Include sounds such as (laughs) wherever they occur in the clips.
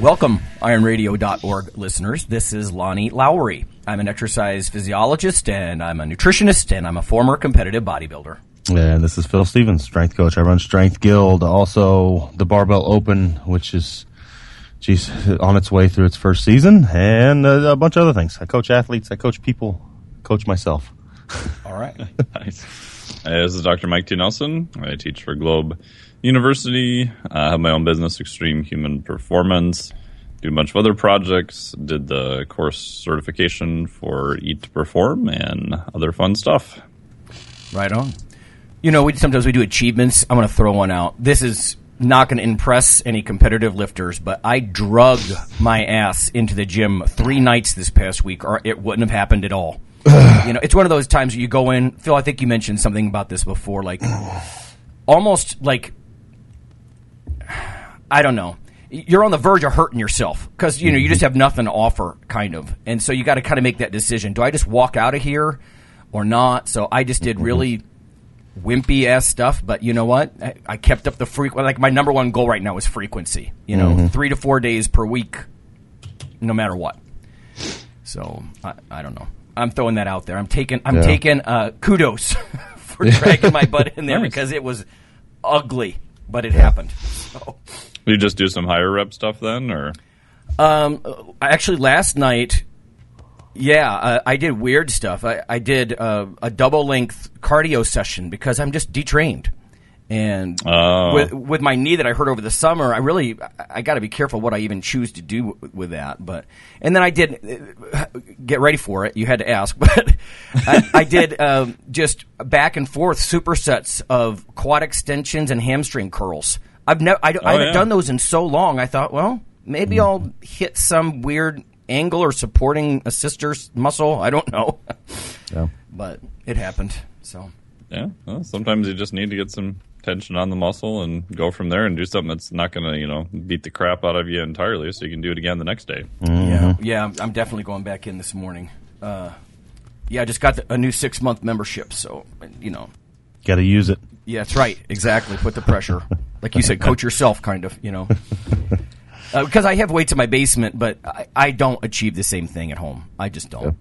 Welcome, ironradio.org listeners. This is Lonnie Lowery. I'm an exercise physiologist and I'm a nutritionist and I'm a former competitive bodybuilder. And this is Phil Stevens, strength coach. I run Strength Guild, also the Barbell Open, which is, geez, on its way through its first season, and a, a bunch of other things. I coach athletes, I coach people, coach myself. All right. (laughs) nice. Hey, this is Dr. Mike T. Nelson. I teach for Globe University. I have my own business, Extreme Human Performance. Do a bunch of other projects. Did the course certification for Eat to Perform and other fun stuff. Right on. You know, we sometimes we do achievements. I'm going to throw one out. This is not going to impress any competitive lifters, but I drug my ass into the gym three nights this past week, or it wouldn't have happened at all. (sighs) you know, it's one of those times you go in. Phil, I think you mentioned something about this before, like almost like I don't know. You're on the verge of hurting yourself because you know you just mm-hmm. have nothing to offer, kind of, and so you got to kind of make that decision. Do I just walk out of here or not? So I just did mm-hmm. really wimpy ass stuff, but you know what? I, I kept up the frequency. Like my number one goal right now is frequency. You know, mm-hmm. three to four days per week, no matter what. So I, I don't know. I'm throwing that out there. I'm taking I'm Yeah. taking uh, kudos (laughs) for dragging my butt in (laughs) there Nice. because it was ugly, but it happened. So, You just do some higher rep stuff then, or um, actually, last night, yeah, uh, I did weird stuff. I, I did uh, a double length cardio session because I'm just detrained. And Oh. with, with my knee that I hurt over the summer, I really I, got to be careful what I even choose to do w- with that. But and then I did uh, get ready for it. You had to ask, (laughs) but I, I did (laughs) um, just back and forth supersets of quad extensions and hamstring curls. I've never I, I haven't Oh, yeah. done those in so long. I thought, well, maybe I'll hit some weird angle or supporting a sister's muscle. I don't know, (laughs) Yeah. but it happened. So yeah. Well, sometimes you just need to get some tension on the muscle and go from there and do something that's not going to you know beat the crap out of you entirely, so you can do it again the next day. yeah, yeah, I'm- I'm definitely going back in this morning. Uh, yeah, I just got the, a new six month membership, so you know. Got to use it. Yeah, that's right. Exactly. Put the pressure, (laughs) like you said, coach yourself, kind of. You know, (laughs) uh, because I have weights in my basement, but I, I don't achieve the same thing at home. I just don't.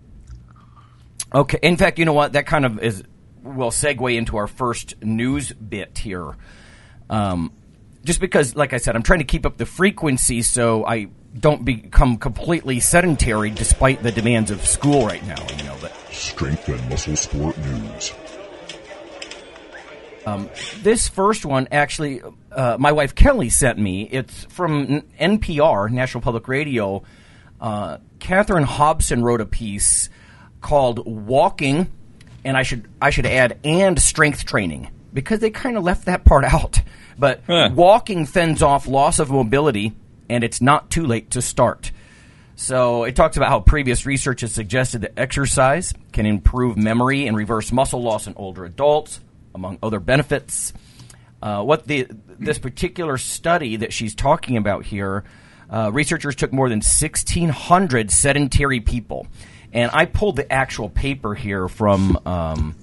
Okay. In fact, you know what? That kind of is will segue into our first news bit here. Um, just because, like I said, I'm trying to keep up the frequency so I don't become completely sedentary, despite the demands of school right now. You know, but Strength and Muscle Sport News. This first one actually uh, my wife kelly sent me. It's from npr national public radio. Uh, katherine hobson wrote a piece called walking and i should i should add and strength training because they kind of left that part (laughs) out. But Huh. walking fends off loss of mobility and it's not too late to start. So it talks about how previous research has suggested that exercise can improve memory and reverse muscle loss in older adults, among other benefits. Uh, what the this particular study that she's talking about here, uh, researchers took more than 1,600 sedentary people, and I pulled the actual paper here from um,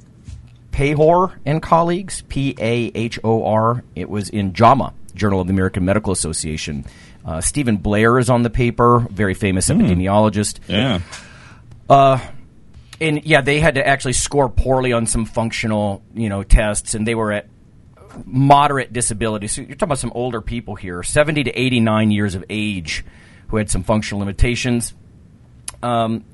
Pahor and colleagues, P A H O R. It was in JAMA, Journal of the American Medical Association. Uh, Steven Blair is on the paper, very famous epidemiologist. Yeah. And yeah, they had to actually score poorly on some functional, you know, tests, and they were at moderate disability. So you're talking about some older people here, 70 to 89 years of age, who had some functional limitations. Um,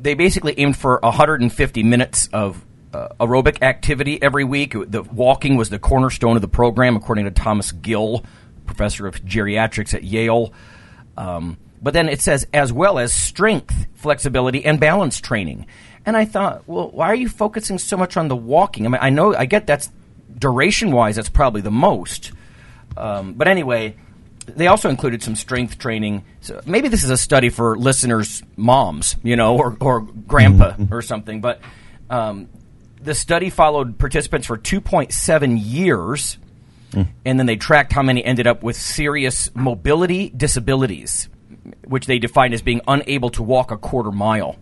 they basically aimed for 150 minutes of uh, aerobic activity every week. The walking was the cornerstone of the program, according to Thomas Gill, professor of geriatrics at Yale. Um, but then it says as well as strength, flexibility, and balance training. And I thought, well, why are you focusing so much on the walking? I mean, I know, I get that's duration wise, that's probably the most. Um, but anyway, they also included some strength training. So maybe this is a study for listeners' moms, you know, or, or grandpa or something. But um, the study followed participants for 2.7 years, and then they tracked how many ended up with serious mobility disabilities, which they defined as being unable to walk a quarter mile.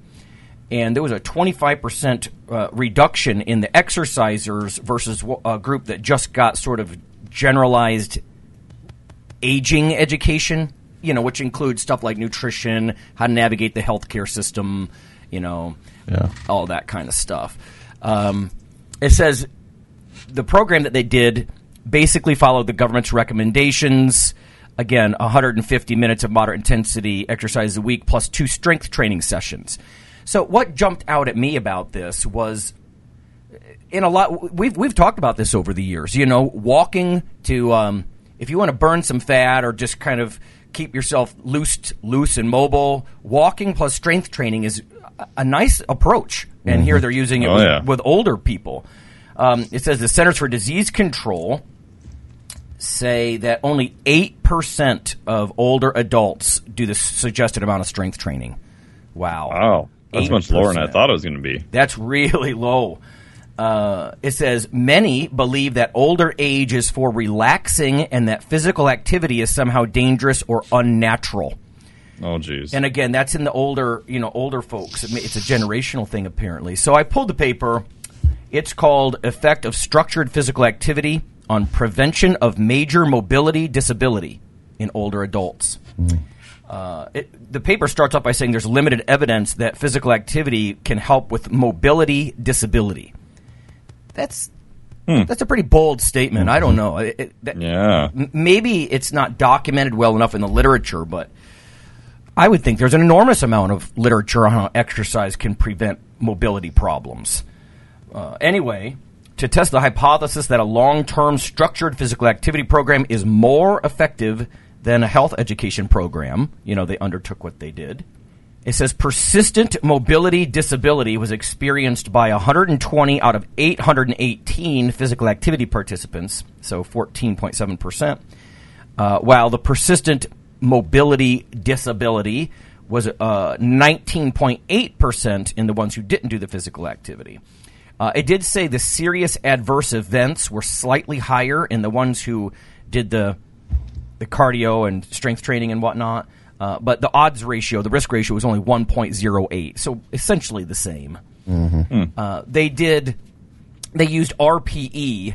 And there was a 25% uh, reduction in the exercisers versus a group that just got sort of generalized aging education, you know, which includes stuff like nutrition, how to navigate the healthcare system, you know, Yeah. all that kind of stuff. Um, it says the program that they did basically followed the government's recommendations. Again, 150 minutes of moderate intensity exercise a week plus two strength training sessions. So, what jumped out at me about this was in a lot we've we've talked about this over the years. You know, walking to um, if you want to burn some fat or just kind of keep yourself loose, loose and mobile, walking plus strength training is a, nice approach. And here they're using it Oh, with, yeah. with older people. Um, it says the Centers for Disease Control say that only eight percent of older adults do the suggested amount of strength training. Wow. Wow. That's much lower than I thought it was going to be. That's really (laughs) low. Uh, it says many believe that older age is for relaxing and that physical activity is somehow dangerous or unnatural. Oh, jeez. And again, that's in the older, you know, older folks. It's a generational thing apparently. So I pulled the paper. It's called "Effect of Structured Physical Activity on Prevention of Major Mobility Disability in Older Adults." Uh, it, the paper starts off by saying there's limited evidence that physical activity can help with mobility disability. That's that's a pretty bold statement. I don't know. It- it- that- yeah. m- maybe it's not documented well enough in the literature, but I would think there's an enormous amount of literature on how exercise can prevent mobility problems. Uh, anyway, to test the hypothesis that a long term structured physical activity program is more effective than a health education program, you know, they undertook what they did. It says persistent mobility disability was experienced by 120 out of 818 physical activity participants, so 14.7%, uh, while the persistent mobility disability was uh, 19.8% in the ones who didn't do the physical activity. Uh, it did say the serious adverse events were slightly higher in the ones who did the the cardio and strength training and whatnot. Uh, but the odds ratio, the risk ratio, was only 1.08, so essentially the same. Uh, they did, they used RPE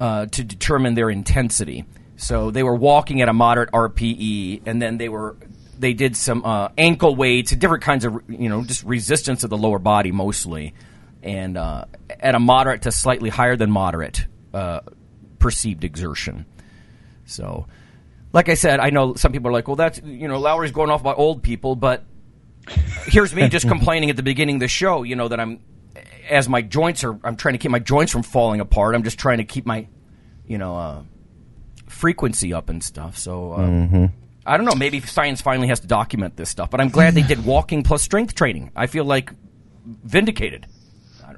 uh, to determine their intensity. So they were walking at a moderate RPE, and then they were they did some uh, ankle weights, and different kinds of you know just resistance of the lower body mostly, and uh, at a moderate to slightly higher than moderate uh, perceived exertion. So, like I said, I know some people are like, well, that's, you know, Lowery's going off about old people, but here's me just (laughs) complaining at the beginning of the show, you know, that I'm, as my joints are, I'm trying to keep my joints from falling apart. I'm just trying to keep my, you know, uh, frequency up and stuff. So, uh, I don't know. Maybe science finally has to document this stuff, but I'm glad they did (laughs) walking plus strength training. I feel like vindicated.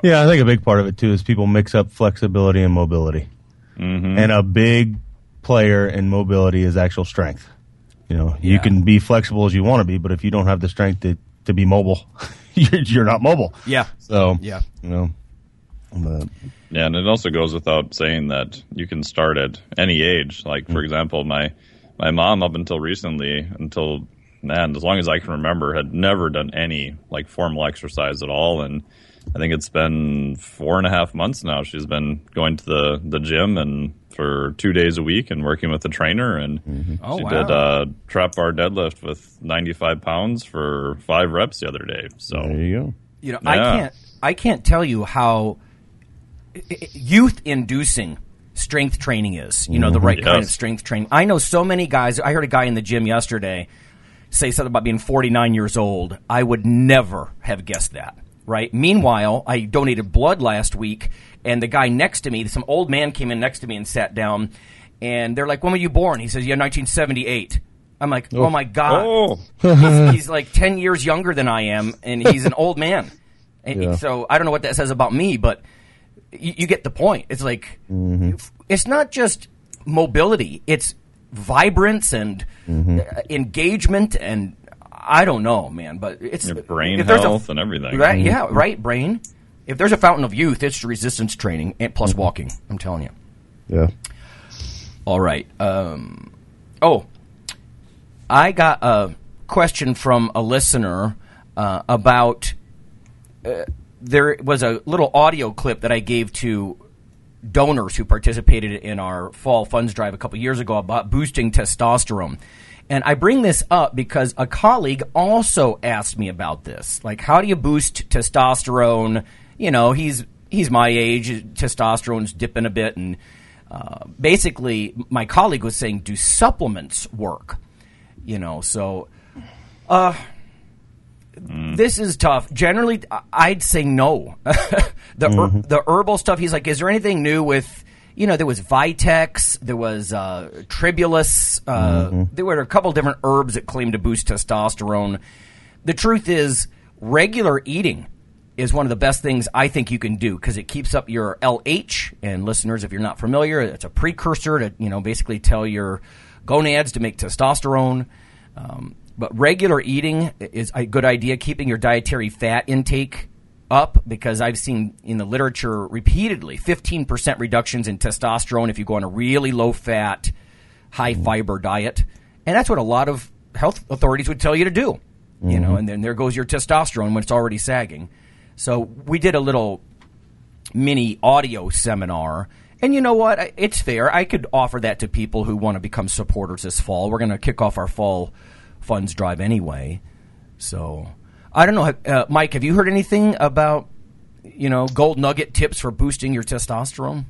Yeah, I think a big part of it too is people mix up flexibility and mobility, mm-hmm. and a big player in mobility is actual strength. You know, you can be flexible as you want to be, but if you don't have the strength to, to be mobile, (laughs) you're, you're not mobile. Yeah. So Yeah. you know, but, Yeah, and it also goes without saying that you can start at any age. Like for mm-hmm. example, my my mom up until recently, until man, as long as I can remember, had never done any like formal exercise at all. And I think it's been four and a half months now. She's been going to the the gym and for two days a week and working with a trainer. And mm-hmm. Oh, she wow. did a trap bar deadlift with ninety five pounds for five reps the other day. So there you go. You know, I can't I can't tell you how youth inducing strength training is. You know, the mm-hmm. right kind of strength training. I know so many guys. I heard a guy in the gym yesterday say something about being 49 years old. I would never have guessed that. Right. Meanwhile, I donated blood last week, and the guy next to me, some old man came in next to me and sat down, and they're like, "When were you born?" He says, "Yeah, 1978." I'm like, "Oh, my god!" Oh. he's, (laughs) he's like 10 years younger than I am, and he's an old man. And Yeah. So I don't know what that says about me, but you, you get the point. It's like, it's not just mobility. It's vibrance and uh, engagement and I don't know, man, but it's Your brain if there's a- health and everything. Right? Yeah, right. Brain. If there's a fountain of youth, it's resistance training and plus walking. I'm telling you. Yeah. All right. Um, oh, I got a question from a listener uh, about. Uh, there was a little audio clip that I gave to donors who participated in our fall funds drive a couple years ago about boosting testosterone. And I bring this up because a colleague also asked me about this. Like, how do you boost testosterone? You know, he's he's my age, testosterone's dipping a bit, and uh, basically, my colleague was saying, do supplements work? You know, so uh, this is tough. Generally, I'd say no. (laughs) the her- the herbal stuff. He's like, is there anything new with? You know, there was Vitex, there was uh, Tribulus, uh, there were a couple different herbs that claim to boost testosterone. The truth is, regular eating is one of the best things I think you can do because it keeps up your LH. And listeners, if you're not familiar, it's a precursor to you know basically tell your gonads to make testosterone. Um, but regular eating is a good idea. Keeping your dietary fat intake up because I've seen in the literature repeatedly 15% reductions in testosterone if you go on a really low fat, high mm-hmm. fiber diet. And that's what a lot of health authorities would tell you to do. You know, mm-hmm. and then there goes your testosterone when it's already sagging. So we did a little mini audio seminar. And you know what? It's fair. I could offer that to people who want to become supporters this fall. We're going to kick off our fall funds drive anyway. So I don't know, uh, Mike. Have you heard anything about you know gold nugget tips for boosting your testosterone?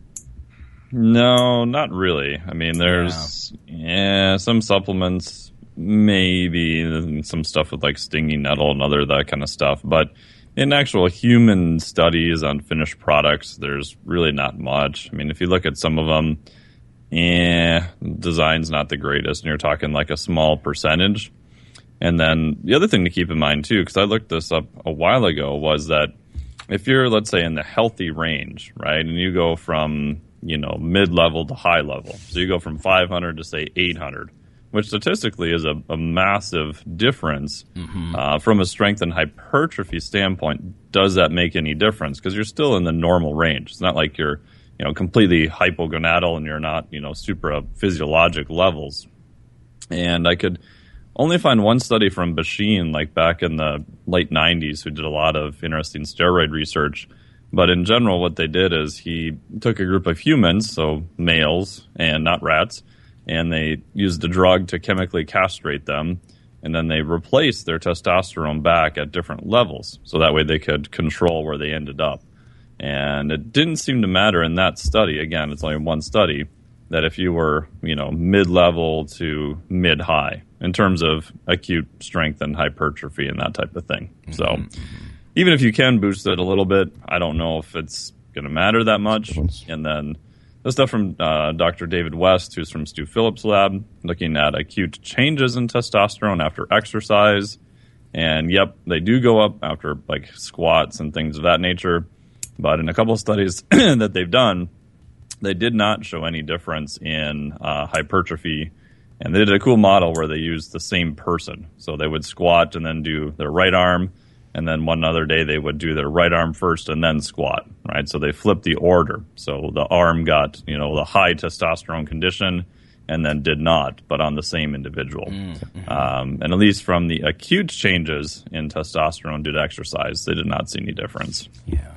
No, not really. I mean, there's yeah, some supplements, maybe some stuff with like stinging nettle and other that kind of stuff. But in actual human studies on finished products, there's really not much. I mean, if you look at some of them, yeah, design's not the greatest, and you're talking like a small percentage. And then the other thing to keep in mind too, because I looked this up a while ago, was that if you're let's say in the healthy range, right, and you go from you know mid level to high level, so you go from 500 to say 800, which statistically is a, a massive difference uh, from a strength and hypertrophy standpoint. Does that make any difference? Because you're still in the normal range. It's not like you're you know completely hypogonadal and you're not you know super physiologic levels. And I could only find one study from Bhasin, like back in the late 90s, who did a lot of interesting steroid research. But in general, what they did is he took a group of humans, so males and not rats, and they used a drug to chemically castrate them. And then they replaced their testosterone back at different levels. So that way they could control where they ended up. And it didn't seem to matter in that study. Again, it's only one study that if you were, you know, mid level to mid high in terms of acute strength and hypertrophy and that type of thing. So even if you can boost it a little bit, I don't know if it's going to matter that much. And then the stuff from uh, Dr. David West, who's from Stu Phillips' lab, looking at acute changes in testosterone after exercise. And yep, they do go up after like squats and things of that nature. But in a couple of studies (clears throat) that they've done, they did not show any difference in uh, hypertrophy. And they did a cool model where they used the same person. So they would squat and then do their right arm. And then one other day they would do their right arm first and then squat, right? So they flipped the order. So the arm got, you know, the high testosterone condition and then did not, but on the same individual. Um, and at least from the acute changes in testosterone due to exercise, they did not see any difference. Yeah.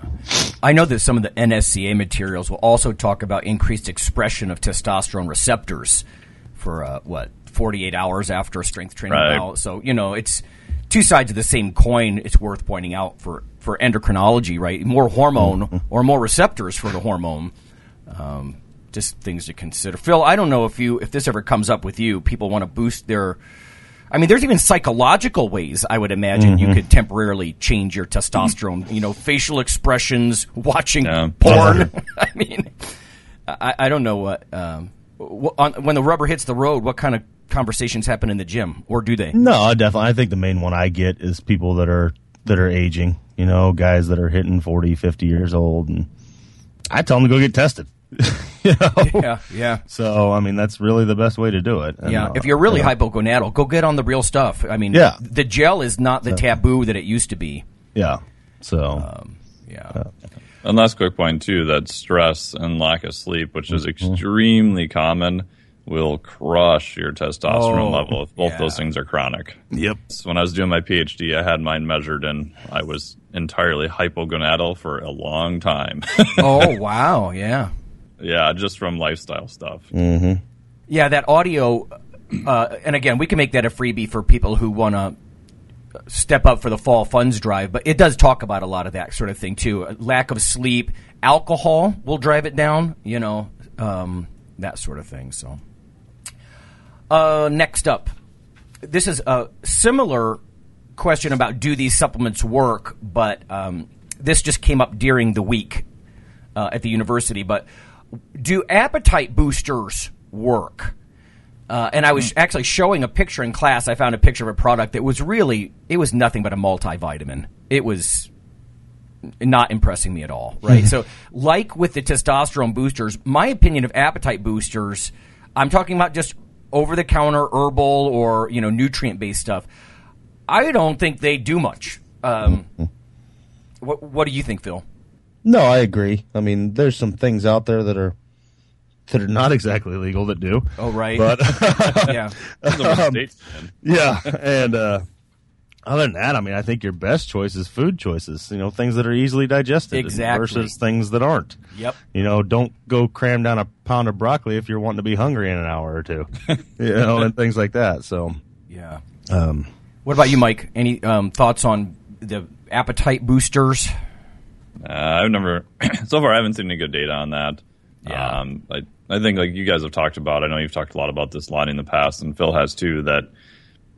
I know that some of the NSCA materials will also talk about increased expression of testosterone receptors for uh, what 48 hours after a strength training Right. bout. So you know it's two sides of the same coin. It's worth pointing out for for endocrinology, right? More hormone or more receptors for the hormone. Um, just things to consider. Phil, I don't know if you if this ever comes up with you. People want to boost their. I mean, there's even psychological ways I would imagine you could temporarily change your testosterone. You know, facial expressions, (laughs) watching Yeah. porn. (laughs) I mean, I, I don't know what, um, when the rubber hits the road. What kind of conversations happen in the gym, or do they? No, definitely. I think the main one I get is people that are that are aging. You know, guys that are hitting 40, 50 years old, and I tell them to go get tested. (laughs) Yeah, yeah. So I mean, that's really the best way to do it. And, Yeah, uh, if you're really you know, hypogonadal, go get on the real stuff. I mean, Yeah. the gel is not the taboo that it used to be. yeah. So Um, Yeah, And last quick point too, that stress and lack of sleep, which is extremely common, will crush your testosterone Oh, level if both yeah. those things are chronic. yep. So when I was doing my PhD, I had mine measured and I was entirely hypogonadal for a long time. (laughs) oh wow, yeah, yeah, just from lifestyle stuff. yeah. That audio, uh, and again, we can make that a freebie for people who want to step up for the fall funds drive. But it does talk about a lot of that sort of thing too. Lack of sleep, alcohol will drive it down. You know, um, that sort of thing. So, uh, next up, this is a similar question about do these supplements work, but um, this just came up during the week uh, at the university. But do appetite boosters work? Uh, and I was actually showing a picture in class. I found a picture of a product that was really, it was nothing but a multivitamin. It was not impressing me at all, (laughs) right? so, like with the testosterone boosters, my opinion of appetite boosters, I'm talking about just over the counter herbal or, you know, nutrient based stuff. I don't think they do much. Um, what, what do you think, Phil? No, I agree. I mean, there's some things out there that are that are not exactly legal that do. Oh, right. But (laughs) yeah. Depends on what state you're in. yeah, and uh, other than that, I mean, I think your best choice is food choices. You know, things that are easily digested Exactly. versus things that aren't. Yep. You know, don't go cram down a pound of broccoli if you're wanting to be hungry in an hour or two. (laughs) you know, and things like that. So, Yeah. um, What about you, Mike? Any um, thoughts on the appetite boosters? Uh, I've never, (clears throat) so far, I haven't seen any good data on that. Yeah. Um, I, I think, like you guys have talked about, I know you've talked a lot about this line in the past, and Phil has too, that,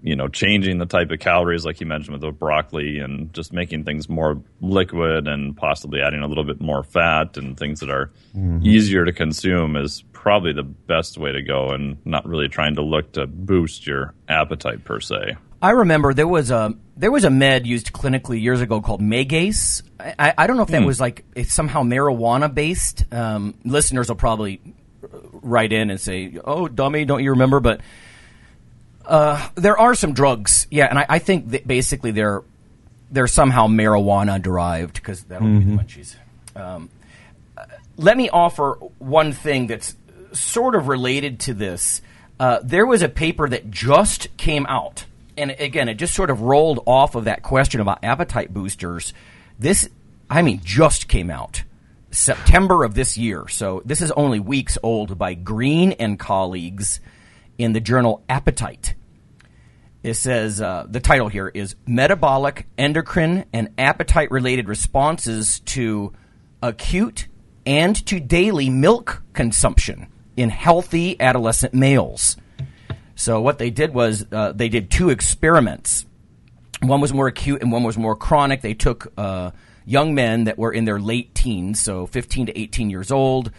you know, changing the type of calories, like you mentioned with the broccoli, and just making things more liquid and possibly adding a little bit more fat and things that are easier to consume is probably the best way to go, and not really trying to look to boost your appetite per se. I remember there was a there was a med used clinically years ago called Megace. I, I don't know if that was like it's somehow marijuana based. Um, listeners will probably write in and say, "Oh, dummy, don't you remember?" But uh, there are some drugs, yeah, and I, I think that basically they're they're somehow marijuana derived because that'll give me the munchies. Um, uh, let me offer one thing that's sort of related to this. Uh, there was a paper that just came out, and again, it just sort of rolled off of that question about appetite boosters. This, I mean, just came out September of this year, so this is only weeks old by Green and colleagues in the journal Appetite. It says uh, the title here is Metabolic, Endocrine, and Appetite Related Responses to Acute and to Daily Milk Consumption in Healthy Adolescent Males. So, what they did was uh, they did two experiments. One was more acute and one was more chronic. They took uh, young men that were in their late teens, so 15 to 18 years old.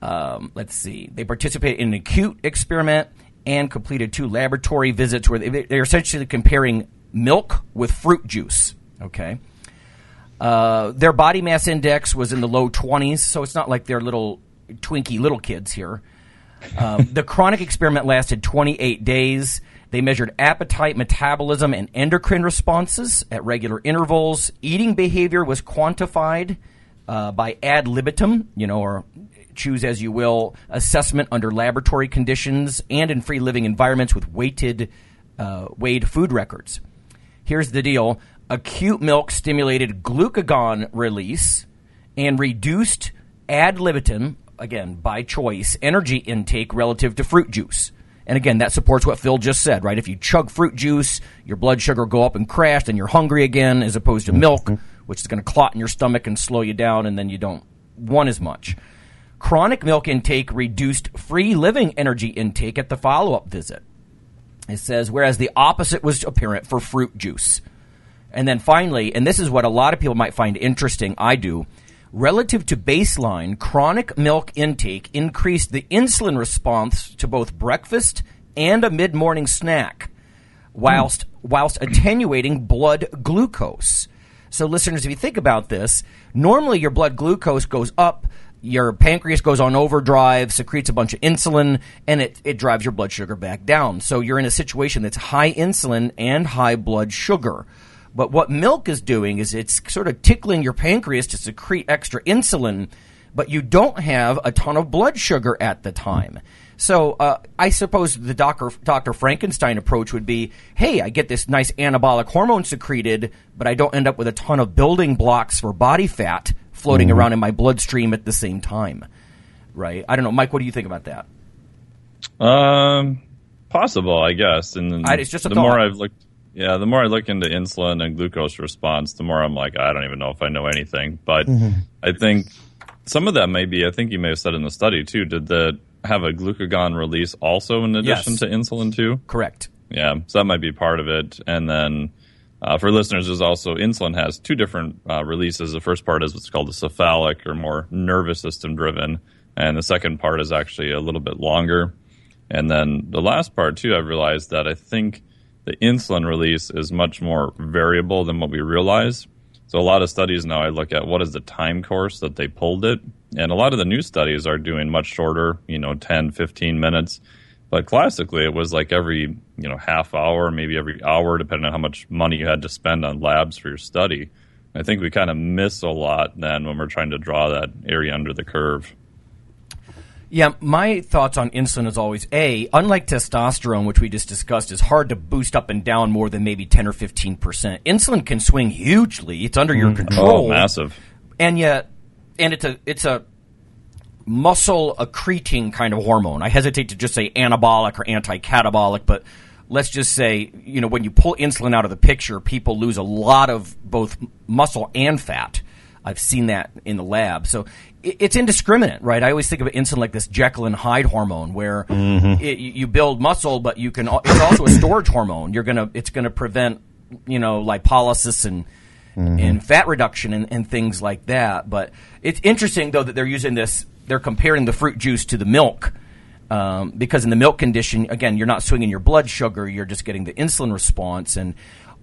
Um, let's see. They participated in an acute experiment and completed two laboratory visits where they, they're essentially comparing milk with fruit juice. Okay. Uh, their body mass index was in the low 20s, so it's not like they're little twinky little kids here. Um, (laughs) the chronic experiment lasted 28 days. They measured appetite, metabolism, and endocrine responses at regular intervals. Eating behavior was quantified uh, by ad libitum, you know, or choose as you will, assessment under laboratory conditions and in free living environments with weighted, uh, weighed food records. Here's the deal acute milk stimulated glucagon release and reduced ad libitum, again, by choice, energy intake relative to fruit juice. And again, that supports what Phil just said, right? If you chug fruit juice, your blood sugar go up and crash, and you're hungry again, as opposed to milk, mm-hmm. which is going to clot in your stomach and slow you down, and then you don't want as much. Chronic milk intake reduced free living energy intake at the follow up visit. It says, whereas the opposite was apparent for fruit juice. And then finally, and this is what a lot of people might find interesting, I do, relative to baseline, chronic milk intake increased the insulin response to both breakfast and a mid morning snack, whilst, whilst attenuating blood glucose. So, listeners, if you think about this, normally your blood glucose goes up your pancreas goes on overdrive, secretes a bunch of insulin, and it, it drives your blood sugar back down. So you're in a situation that's high insulin and high blood sugar. But what milk is doing is it's sort of tickling your pancreas to secrete extra insulin, but you don't have a ton of blood sugar at the time. So uh, I suppose the Dr. Dr. Frankenstein approach would be, hey, I get this nice anabolic hormone secreted, but I don't end up with a ton of building blocks for body fat floating Mm-hmm. around in my bloodstream at the same time. Right? I don't know, Mike. What do you think about that? Um, possible, I guess. And then I- it's just a the more. I've looked, yeah, the more I look into insulin and glucose response, the more I'm like, I don't even know if I know anything. But I think some of that may be. I think you may have said in the study too. Did that have a glucagon release also in addition Yes. to insulin too? Correct. Yeah, so that might be part of it. And then uh, for listeners, there's also insulin has two different uh, releases. The first part is what's called the cephalic or more nervous system driven, and the second part is actually a little bit longer. And then the last part too, I've realized that I think the insulin release is much more variable than what we realize. So a lot of studies now I look at what is the time course that they pulled it. And a lot of the new studies are doing much shorter, you know, 10, 15 minutes. But classically, it was like every you know half hour, maybe every hour, depending on how much money you had to spend on labs for your study. I think we kind of miss a lot then when we're trying to draw that area under the curve. Yeah, my thoughts on insulin is always A, unlike testosterone, which we just discussed, is hard to boost up and down more than maybe 10 or 15%. Insulin can swing hugely. It's under your mm-hmm. oh, control. Oh, massive! and yet and it's a it's a muscle accreting kind of hormone. I hesitate to just say anabolic or anti-catabolic, but let's just say, you know, when you pull insulin out of the picture, people lose a lot of both muscle and fat. I've seen that in the lab. So it's indiscriminate, right? I always think of insulin like this Jekyll and Hyde hormone where it, you build muscle, but you can, it's also a storage hormone. You're going to, it's going to prevent, you know, lipolysis and, and fat reduction and, and things like that. But it's interesting though that they're using this. They're comparing the fruit juice to the milk um, because in the milk condition, again, you're not swinging your blood sugar; you're just getting the insulin response. And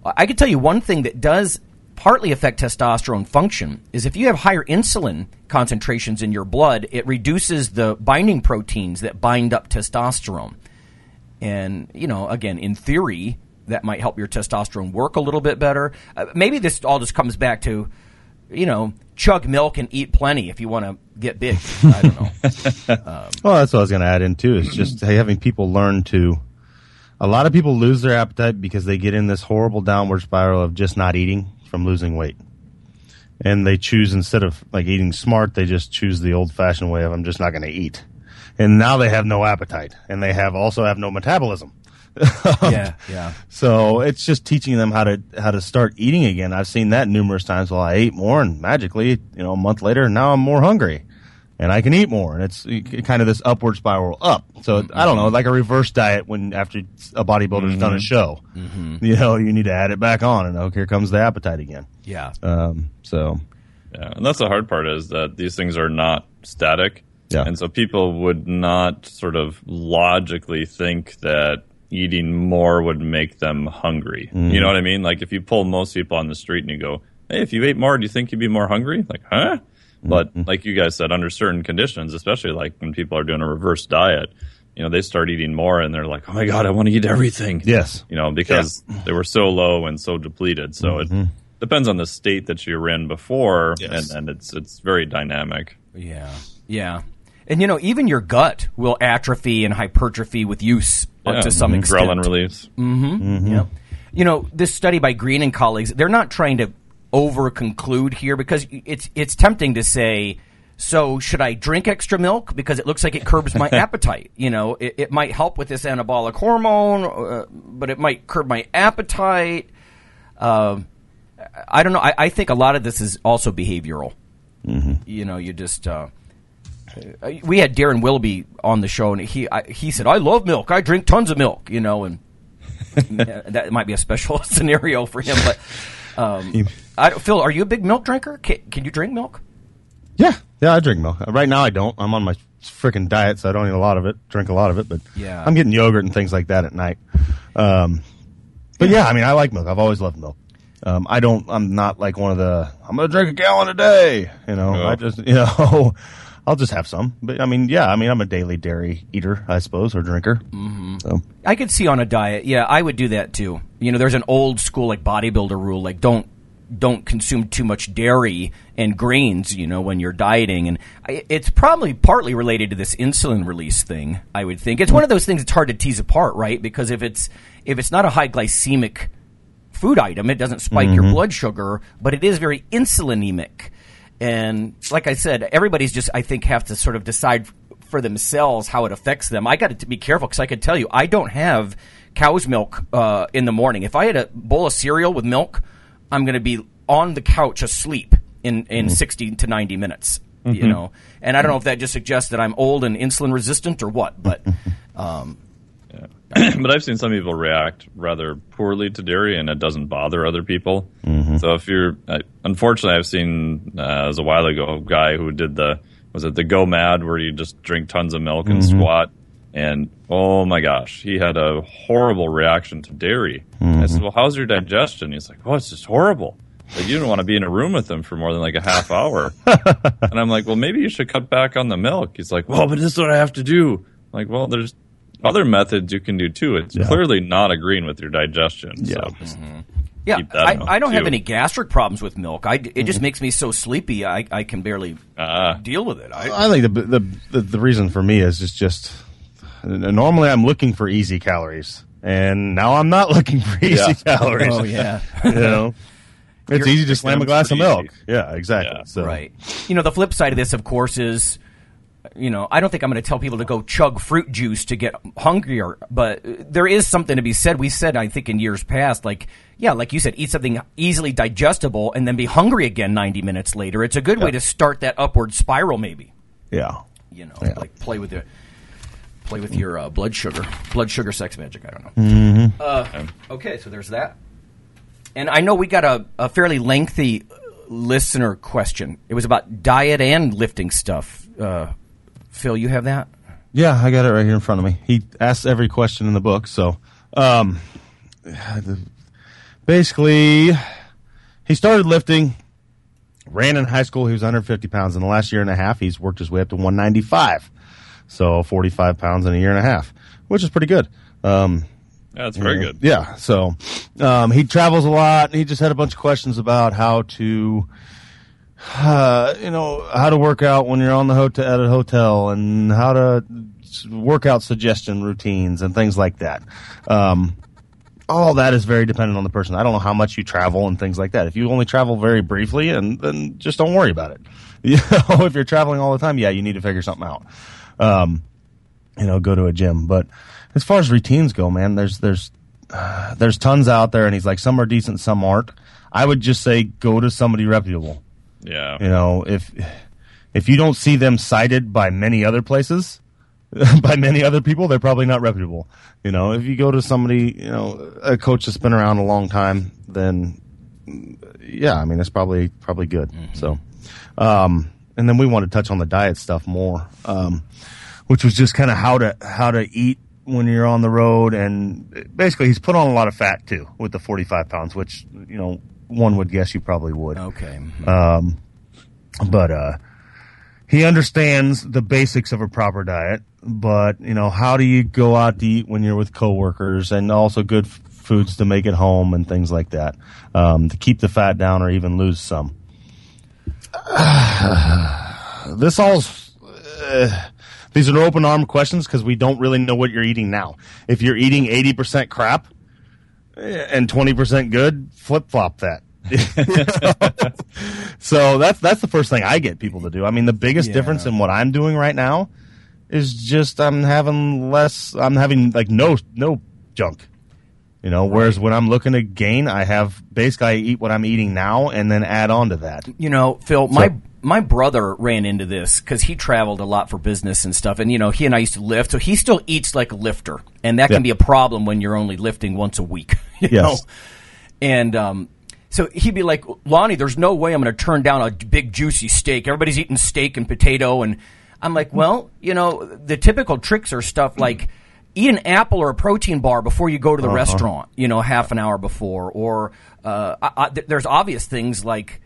I can tell you one thing that does partly affect testosterone function is if you have higher insulin concentrations in your blood, it reduces the binding proteins that bind up testosterone. And, you know, again, in theory, that might help your testosterone work a little bit better. Uh, maybe this all just comes back to, you know, chug milk and eat plenty if you want to get big. I don't know. (laughs) Well, that's what I was going to add in too. Is just (clears throat) having people learn to. A lot of people lose their appetite because they get in this horrible downward spiral of just not eating from losing weight, and they choose instead of like eating smart, they just choose the old-fashioned way of I'm just not going to eat, and now they have no appetite, and they have also have no metabolism. (laughs) yeah, yeah. So it's just teaching them how to how to start eating again. I've seen that numerous times. Well, I ate more, and magically, you know, a month later, now I'm more hungry, and I can eat more, and it's kind of this upward spiral up. So I don't know, like a reverse diet when after a bodybuilder's done a mm-hmm. show, mm-hmm. you know, you need to add it back on, and oh, here comes the appetite again. Yeah. Um, so Yeah, and that's the hard part is that these things are not static. Yeah. And so people would not sort of logically think that eating more would make them hungry. Mm-hmm. You know what I mean? Like if you pull most people on the street and you go, "Hey, if you ate more, do you think you'd be more hungry?" Like, "Huh?" But like you guys said under certain conditions, especially like when people are doing a reverse diet, you know, they start eating more and they're like, "Oh my god, I want to eat everything." yes, you know, because they were so low and so depleted. So Mm-hmm. it depends on the state that you're in before, Yes. and, and it's it's very dynamic. Yeah. Yeah. And you know, even your gut will atrophy and hypertrophy with use uh, Yeah, to some extent. Ghrelin release. Yeah. You know, this study by Green and colleagues, they're not trying to over conclude here because it's it's tempting to say, so should I drink extra milk because it looks like it curbs my (laughs) appetite? You know, it, it might help with this anabolic hormone, uh, but it might curb my appetite. Um I don't know. I, I think a lot of this is also behavioral. You know, you just. Uh, uh, we had Darren Willoughby on the show, and he I, he said, "I love milk. I drink tons of milk." You know, and (laughs) that might be a special (laughs) scenario for him. But um, I, don't- Phil, are you a big milk drinker? Can, can you drink milk? yeah, yeah. I drink milk right now. I don't. I'm on my freaking diet, so I don't eat a lot of it. Drink a lot of it, but Yeah. I'm getting yogurt and things like that at night. Um, but yeah, I mean, I like milk. I've always loved milk. Um, I don't. I'm not like one of the. I'm gonna drink a gallon a day. You know, Yeah. I just (laughs) you know. I'll just have some. But I mean, yeah, I mean, I'm a daily dairy eater, I suppose, or drinker. Mm-hmm. So I could see on a diet. Yeah, I would do that too. You know, there's an old school like bodybuilder rule, like don't don't consume too much dairy and grains. You know, when you're dieting, and it's probably partly related to this insulin release thing. I would think it's one of those things that's hard to tease apart, right? Because if it's if it's not a high glycemic food item, it doesn't spike your blood sugar, but it is very insulinemic. And like I said, everybody's just I think have to sort of decide for themselves how it affects them. I got to be careful because I could tell you I don't have cow's milk uh, in the morning. If I had a bowl of cereal with milk, I'm going to be on the couch asleep in in mm-hmm. 60 to 90 minutes. You mm-hmm. know, and I don't know if that just suggests that I'm old and insulin resistant or what, but mm-hmm. um, (clears throat) but I've seen some people react rather poorly to dairy, and it doesn't bother other people. So if you're, I, unfortunately, I've seen uh, as a while ago a guy who did the was it the GOMAD where you just drink tons of milk and squat, and oh my gosh, he had a horrible reaction to dairy. I said, mm-hmm. "Well, how's your digestion?" He's like, "Oh, it's just horrible." Like you don't want to be in a room with him for more than like a half hour. (laughs) and I'm like, well, maybe you should cut back on the milk. He's like, well, but this is what I have to do. I'm like, well, there's other methods you can do too. It's clearly not agreeing with your digestion. So Yeah. just mm-hmm. yeah, Keep that I, I don't have any gastric problems with milk. I, it just mm-hmm. makes me so sleepy. I, I can barely Ah. deal with it. I, I think the, the the the reason for me is it's just normally I'm looking for easy calories, and now I'm not (laughs) looking for easy Yeah. calories. oh yeah. (laughs) you know, it's You're- easy to slam a glass of milk. easy. Yeah, exactly. Yeah. So Right. You know, the flip side of this, of course, is, you know, I don't think I'm going to tell people to go chug fruit juice to get hungrier, but there is something to be said. We said, I think, in years past, like, yeah, like you said, eat something easily digestible and then be hungry again 90 minutes later. It's a good way to start that upward spiral, maybe. yeah. You know, Yeah. like play with your. Play with your uh, blood sugar, blood sugar, sex magic. I don't know. Mm-hmm. Uh, okay, so there's that. And I know we got a, a fairly lengthy listener question. It was about diet and lifting stuff. Uh, Phil, you have that? Yeah, I got it right here in front of me. He asks every question in the book. So, um, the- basically, he started lifting, ran in high school. He was 150 pounds. In the last year and a half, he's worked his way up to 195. So, 45 pounds in a year and a half, which is pretty good. Um, it's very good. yeah. So um, he travels a lot. He just had a bunch of questions about how to, uh, you know, how to work out when you're on the hotel at a hotel, and how to workout suggestion routines and things like that. Um, all that is very dependent on the person. I don't know how much you travel and things like that. If you only travel very briefly, and then just don't worry about it. (laughs) You know, if you're traveling all the time, yeah, you need to figure something out. Um, you know, go to a gym. But as far as routines go, man, there's there's uh, (sighs) there's tons out there, and he's like some are decent, some aren't. I would just say go to somebody reputable. Yeah. You know, if if you don't see them cited by many other places, (laughs) by many other people, they're probably not reputable. You know, if you go to somebody, you know, a coach that's been around a long time, then yeah, I mean, it's probably probably good. So, um, and then we want to touch on the diet stuff more, um, which was just kind of how to how to eat when you're on the road, and basically he's put on a lot of fat too with the 45 pounds, which you know one would guess you probably would Okay. um, but uh, he understands the basics of a proper diet. But you know, how do you go out to eat when you're with coworkers, and also good f- foods to make at home and things like that um, to keep the fat down or even lose some. (sighs) this all. Uh, these are open arm questions because we don't really know what you're eating now. If you're eating 80% crap eh, and 20% good, flip flop that. (laughs) so that's that's the first thing I get people to do. I mean, the biggest Yeah. difference in what I'm doing right now is just I'm having less. I'm having like no no junk. You know, whereas when I'm looking to gain, I have basically I eat what I'm eating now and then add on to that. You know, Phil, my my brother ran into this because he traveled a lot for business and stuff, and you know, he and I used to lift, so he still eats like a lifter, and that can be a problem when you're only lifting once a week. (laughs) You Yes. know? and um, so he'd be like, Lonnie, there's no way I'm going to turn down a big juicy steak. Everybody's eating steak and potato, and I'm like, well, you know, the typical tricks are stuff like. Eat an apple or a protein bar before you go to the restaurant. You know, half an hour before, or uh, I, I, th- there's obvious things like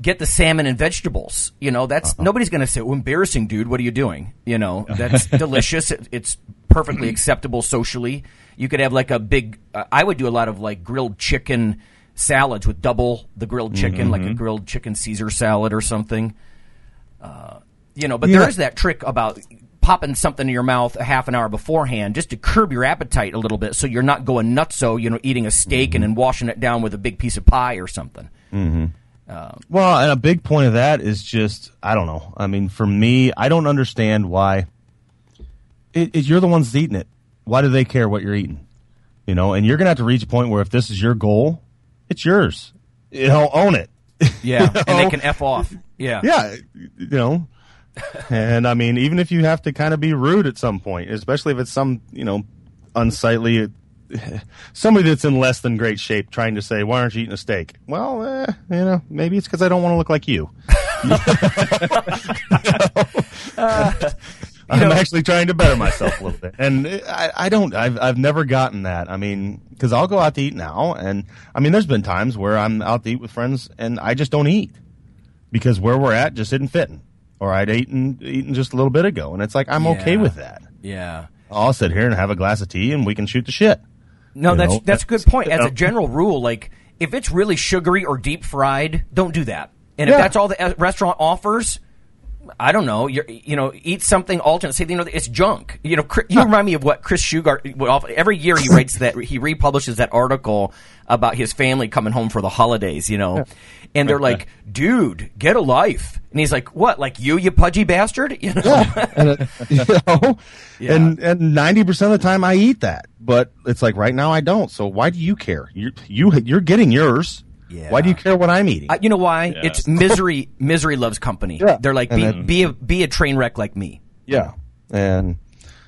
get the salmon and vegetables. You know, that's nobody's going to say, "Oh, embarrassing, dude. What are you doing?" You know, (laughs) that's delicious. It, it's perfectly acceptable socially. You could have like a big. Uh, I would do a lot of like grilled chicken salads with double the grilled chicken, like a grilled chicken Caesar salad or something. Uh, you know, but Yeah. there is that trick about popping something in your mouth a half an hour beforehand just to curb your appetite a little bit so you're not going nutso, you know, eating a steak and mm-hmm. then washing it down with a big piece of pie or something. Mm-hmm. Um, well, and a big point of that is just I don't know. I mean, for me, I don't understand why. It, it, you're the ones eating it. Why do they care what you're eating? You know, and you're gonna have to reach a point where if this is your goal, it's yours. You know, own it. (laughs) Yeah, You and they can F off. Yeah. Yeah, you know. And I mean, even if you have to kind of be rude at some point, especially if it's some you know unsightly (sighs) somebody that's in less than great shape trying to say, "Why aren't you eating a steak?" Well, eh, you know, maybe it's because I don't want to look like you. (laughs) I'm actually trying to better myself a little bit, and I, I don't. I've I've never gotten that. I mean, because I'll go out to eat now, and I mean, there's been times where I'm out to eat with friends, and I just don't eat because where we're at just isn't fitting, or I'd eaten eaten just a little bit ago, and it's like I'm okay with that. Yeah. I'll sit here and have a glass of tea, and we can shoot the shit. No, You that's know, that's a good point. As a general rule, like if it's really sugary or deep fried, don't do that. And if Yeah. that's all the uh, restaurant offers, I don't know. You're, you know, eat something alternate. Say, you know, it's junk. You know, Chri- you remind me of what Chris Shugart. what Every year he writes that he republishes that article about his family coming home for the holidays. You know, and they're like, "Dude, get a life." And he's like, "What? Like you, you pudgy bastard?" (laughs) You know. and it, (laughs) you know, and and ninety percent of the time I eat that, but it's like right now I don't. So why do you care? You you you're getting yours. Yeah. Why do you care what I'm eating? Uh, you know why? Yeah. It's misery. misery loves company. Yeah. They're like, be, then- be a be a train wreck like me. yeah, and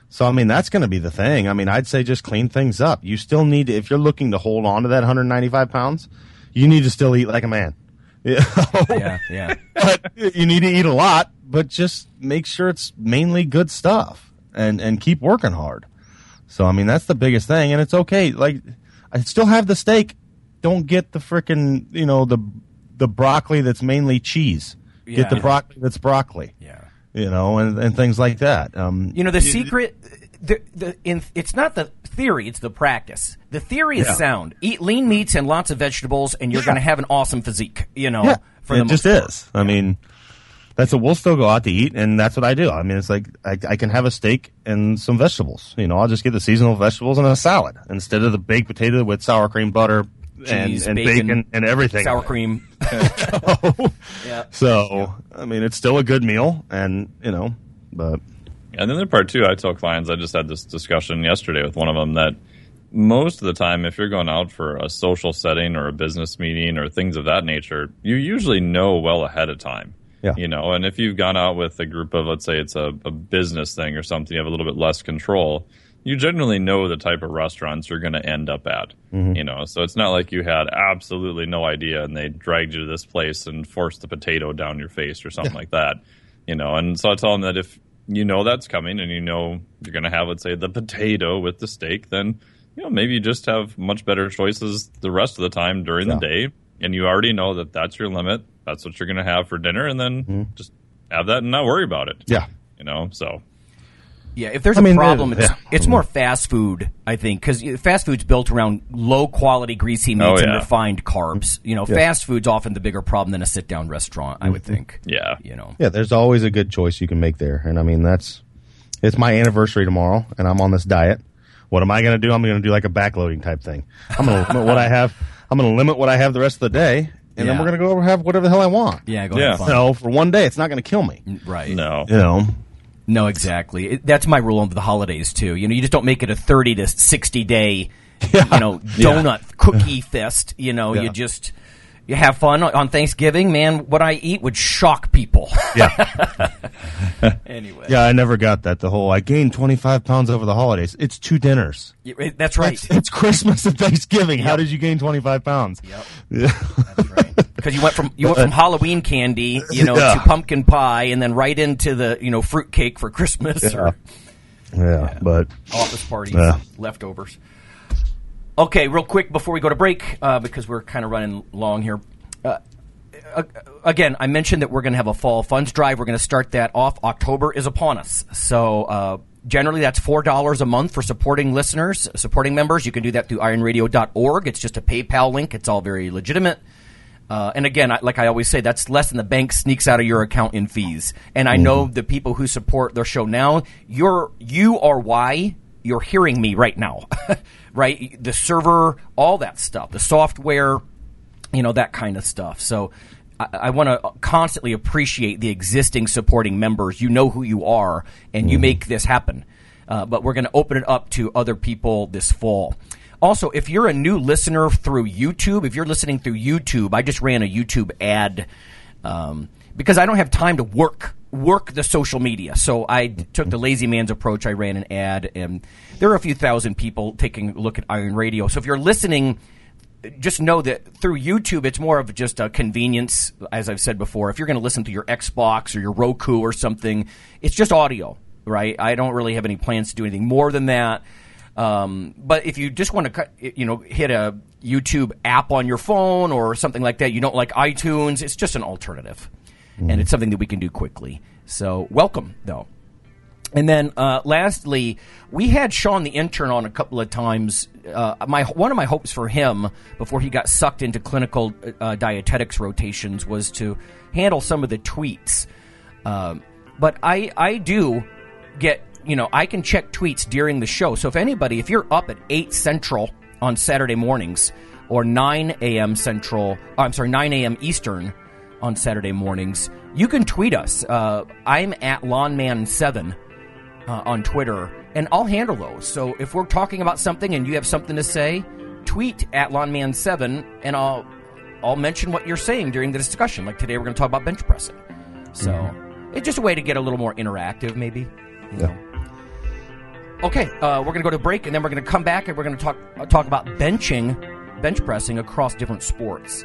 so I mean that's going to be the thing. I mean I'd say just clean things up. You still need to, if you're looking to hold on to that 195 pounds, you need to still eat like a man. You (laughs) know? Yeah, yeah. but you need to eat a lot, but just make sure it's mainly good stuff and and keep working hard. So I mean that's the biggest thing, and it's okay. Like I still have the steak. Don't get the frickin' you know the the broccoli that's mainly cheese. Get the Yeah. broccoli that's broccoli. Yeah. You know, and, and things like that. Um, You know, the secret, the, the, in, it's not the theory, it's the practice. The theory is Yeah. sound. Eat lean meats and lots of vegetables, and you're going to have an awesome physique, you know, yeah, for it the just most part. is. I mean, that's what we'll still go out to eat, and that's what I do. I mean, it's like I, I can have a steak and some vegetables. You know, I'll just get the seasonal vegetables and a salad instead of the baked potato with sour cream, butter, and, Cheese, and bacon, bacon, and everything. Sour cream. (laughs) yeah. So, I mean, it's still a good meal, and you know, but And then the part two, I tell clients, I just had this discussion yesterday with one of them that most of the time, if you're going out for a social setting or a business meeting or things of that nature, you usually know well ahead of time. Yeah. You know, and if you've gone out with a group of, let's say it's a, a business thing or something, you have a little bit less control. You generally know the type of restaurants you're going to end up at. Mm-hmm. You know, so it's not like you had absolutely no idea and they dragged you to this place and forced the potato down your face or something (laughs) like that. You know, and so I tell them that if you know that's coming and you know you're going to have, let's say, the potato with the steak, then you know maybe you just have much better choices the rest of the time during the day, and you already know that that's your limit. That's what you're going to have for dinner, and then mm-hmm. just have that and not worry about it. yeah, You know, so Yeah, if there's I a mean, problem, it's, yeah. it's more mm-hmm. fast food, I think, because fast food's built around low quality greasy meats Oh, and refined carbs. You know, fast food's often the bigger problem than a sit down restaurant, I would mm-hmm. think. yeah, You know, yeah. There's always a good choice you can make there, and I mean that's it's my anniversary tomorrow, and I'm on this diet. What am I going to do? I'm going to do like a backloading type thing. I'm going to limit what I have. I'm going to limit what I have the rest of the day, and then we're going to go over have whatever the hell I want. yeah, go Yeah. have fun. No, for one day, it's not going to kill me. Right. no, You know, No, exactly. It, that's my rule over the holidays too. You know, you just don't make it a thirty to sixty day, (laughs) you know, donut cookie fest. You know, you just you have fun on Thanksgiving. Man, what I eat would shock people. (laughs) yeah, (laughs) anyway, yeah. I never got that. The whole I gained 25 pounds over the holidays. It's two dinners. Yeah, that's right. It's, it's Christmas and Thanksgiving. How did you gain 25 pounds? Yep. Yeah. (laughs) That's right. Because you went from you went from uh, Halloween candy, you know, Yeah. to pumpkin pie, and then right into the you know fruit cake for Christmas or yeah, but office parties, Yeah. leftovers. Okay, real quick before we go to break, uh, because we're kind of running long here. Uh, uh, again, I mentioned that we're going to have a fall funds drive. We're going to start that off. October is upon us. So, uh, generally, that's $4 a month for supporting listeners, supporting members. You can do that through ironradio.org. It's just a PayPal link, it's all very legitimate. Uh, and again, I, like I always say, that's less than the bank sneaks out of your account in fees. And I know the people who support their show now, you're, you are why you're hearing me right now, (laughs) right? The server, all that stuff, the software, you know, that kind of stuff. So I, I want to constantly appreciate the existing supporting members. You know who you are, and you make this happen. Uh, but we're going to open it up to other people this fall. Also, if you're a new listener through YouTube, if you're listening through YouTube, I just ran a YouTube ad um, because I don't have time to work work the social media. So I took the lazy man's approach. I ran an ad, and there are a few thousand people taking a look at Iron Radio. So if you're listening, just know that through YouTube, it's more of just a convenience. As I've said before, if you're going to listen to your Xbox or your Roku or something, it's just audio, right? I don't really have any plans to do anything more than that. Um, but if you just want to, you know, hit a YouTube app on your phone or something like that, you don't like iTunes, it's just an alternative. And it's something that we can do quickly. So, welcome, though. And then, uh, lastly, we had Sean the intern on a couple of times. Uh, my one of my hopes for him before he got sucked into clinical uh, dietetics rotations was to handle some of the tweets. Um, but I I do get you know I can check tweets during the show. So if anybody, if you're up at eight central on Saturday mornings or nine a.m. central, oh, I'm sorry, nine a.m. Eastern on Saturday mornings, you can tweet us. Uh, I'm at Lawnman7 uh, on Twitter, and I'll handle those. So if we're talking about something and you have something to say, tweet at Lawnman7, and I'll I'll mention what you're saying during the discussion. Like today, we're going to talk about bench pressing. So it's just a way to get a little more interactive, maybe. You know. Okay, uh, we're going to go to break, and then we're going to come back, and we're going to talk uh, talk about benching, bench pressing across different sports.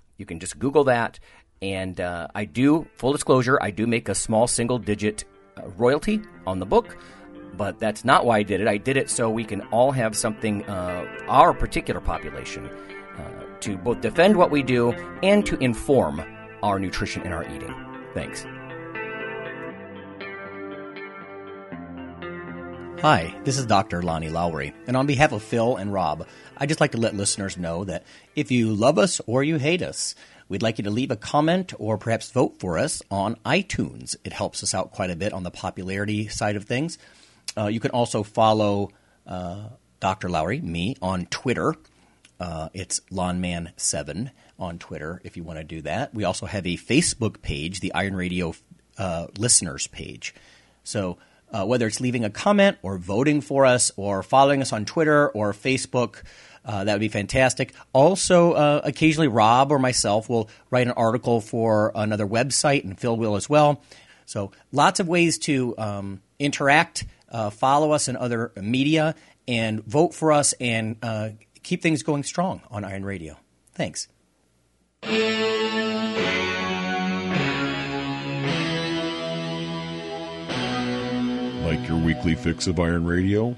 You can just Google that. And uh, I do, full disclosure, I do make a small single digit uh, royalty on the book, but that's not why I did it. I did it so we can all have something, uh, our particular population, uh, to both defend what we do and to inform our nutrition and our eating. Thanks. Hi, this is Dr. Lonnie Lowery, and on behalf of Phil and Rob, I'd just like to let listeners know that if you love us or you hate us, we'd like you to leave a comment or perhaps vote for us on iTunes. It helps us out quite a bit on the popularity side of things. Uh, you can also follow uh, Dr. Lowery, me, on Twitter. Uh, it's Lawnman7 on Twitter if you want to do that. We also have a Facebook page, the Iron Radio uh, listeners page. So uh, whether it's leaving a comment or voting for us or following us on Twitter or Facebook, uh, that would be fantastic. Also, uh, occasionally Rob or myself will write an article for another website, and Phil will as well. So, lots of ways to um, interact, uh, follow us in other media, and vote for us and uh, keep things going strong on Iron Radio. Thanks. Like your weekly fix of Iron Radio?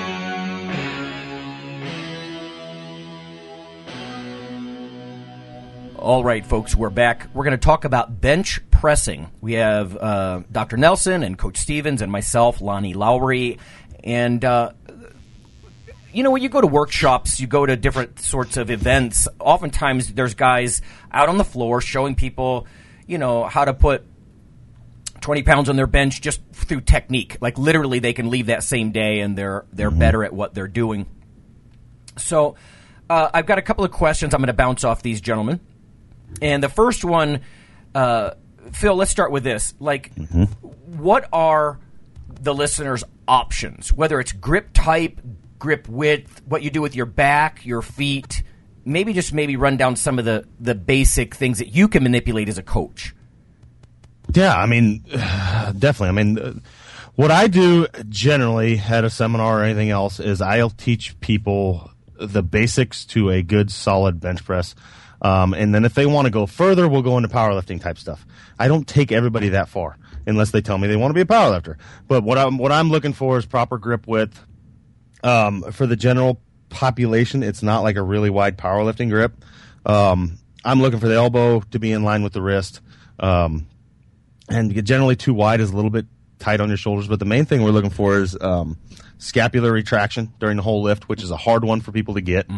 All right, folks, we're back. We're going to talk about bench pressing. We have uh, Dr. Nelson and Coach Stevens and myself, Lonnie Lowery. And, uh, you know, when you go to workshops, you go to different sorts of events, oftentimes there's guys out on the floor showing people, you know, how to put 20 pounds on their bench just through technique. Like literally they can leave that same day and they're they're better at what they're doing. So, uh, I've got a couple of questions I'm going to bounce off these gentlemen. And the first one, uh, Phil, let's start with this. Like, what are the listeners' options? Whether it's grip type, grip width, what you do with your back, your feet. Maybe just maybe run down some of the the basic things that you can manipulate as a coach. Yeah, I mean, (sighs) definitely. I mean, uh, what I do generally at a seminar or anything else is I'll teach people the basics to a good, solid bench press. Um, and then if they want to go further, we'll go into powerlifting type stuff. I don't take everybody that far unless they tell me they want to be a powerlifter. But what I'm what I'm looking for is proper grip width. Um, for the general population, it's not like a really wide powerlifting grip. Um, I'm looking for the elbow to be in line with the wrist. Um, and generally too wide is a little bit tight on your shoulders. But the main thing we're looking for is um, scapular retraction during the whole lift, which is a hard one for people to get.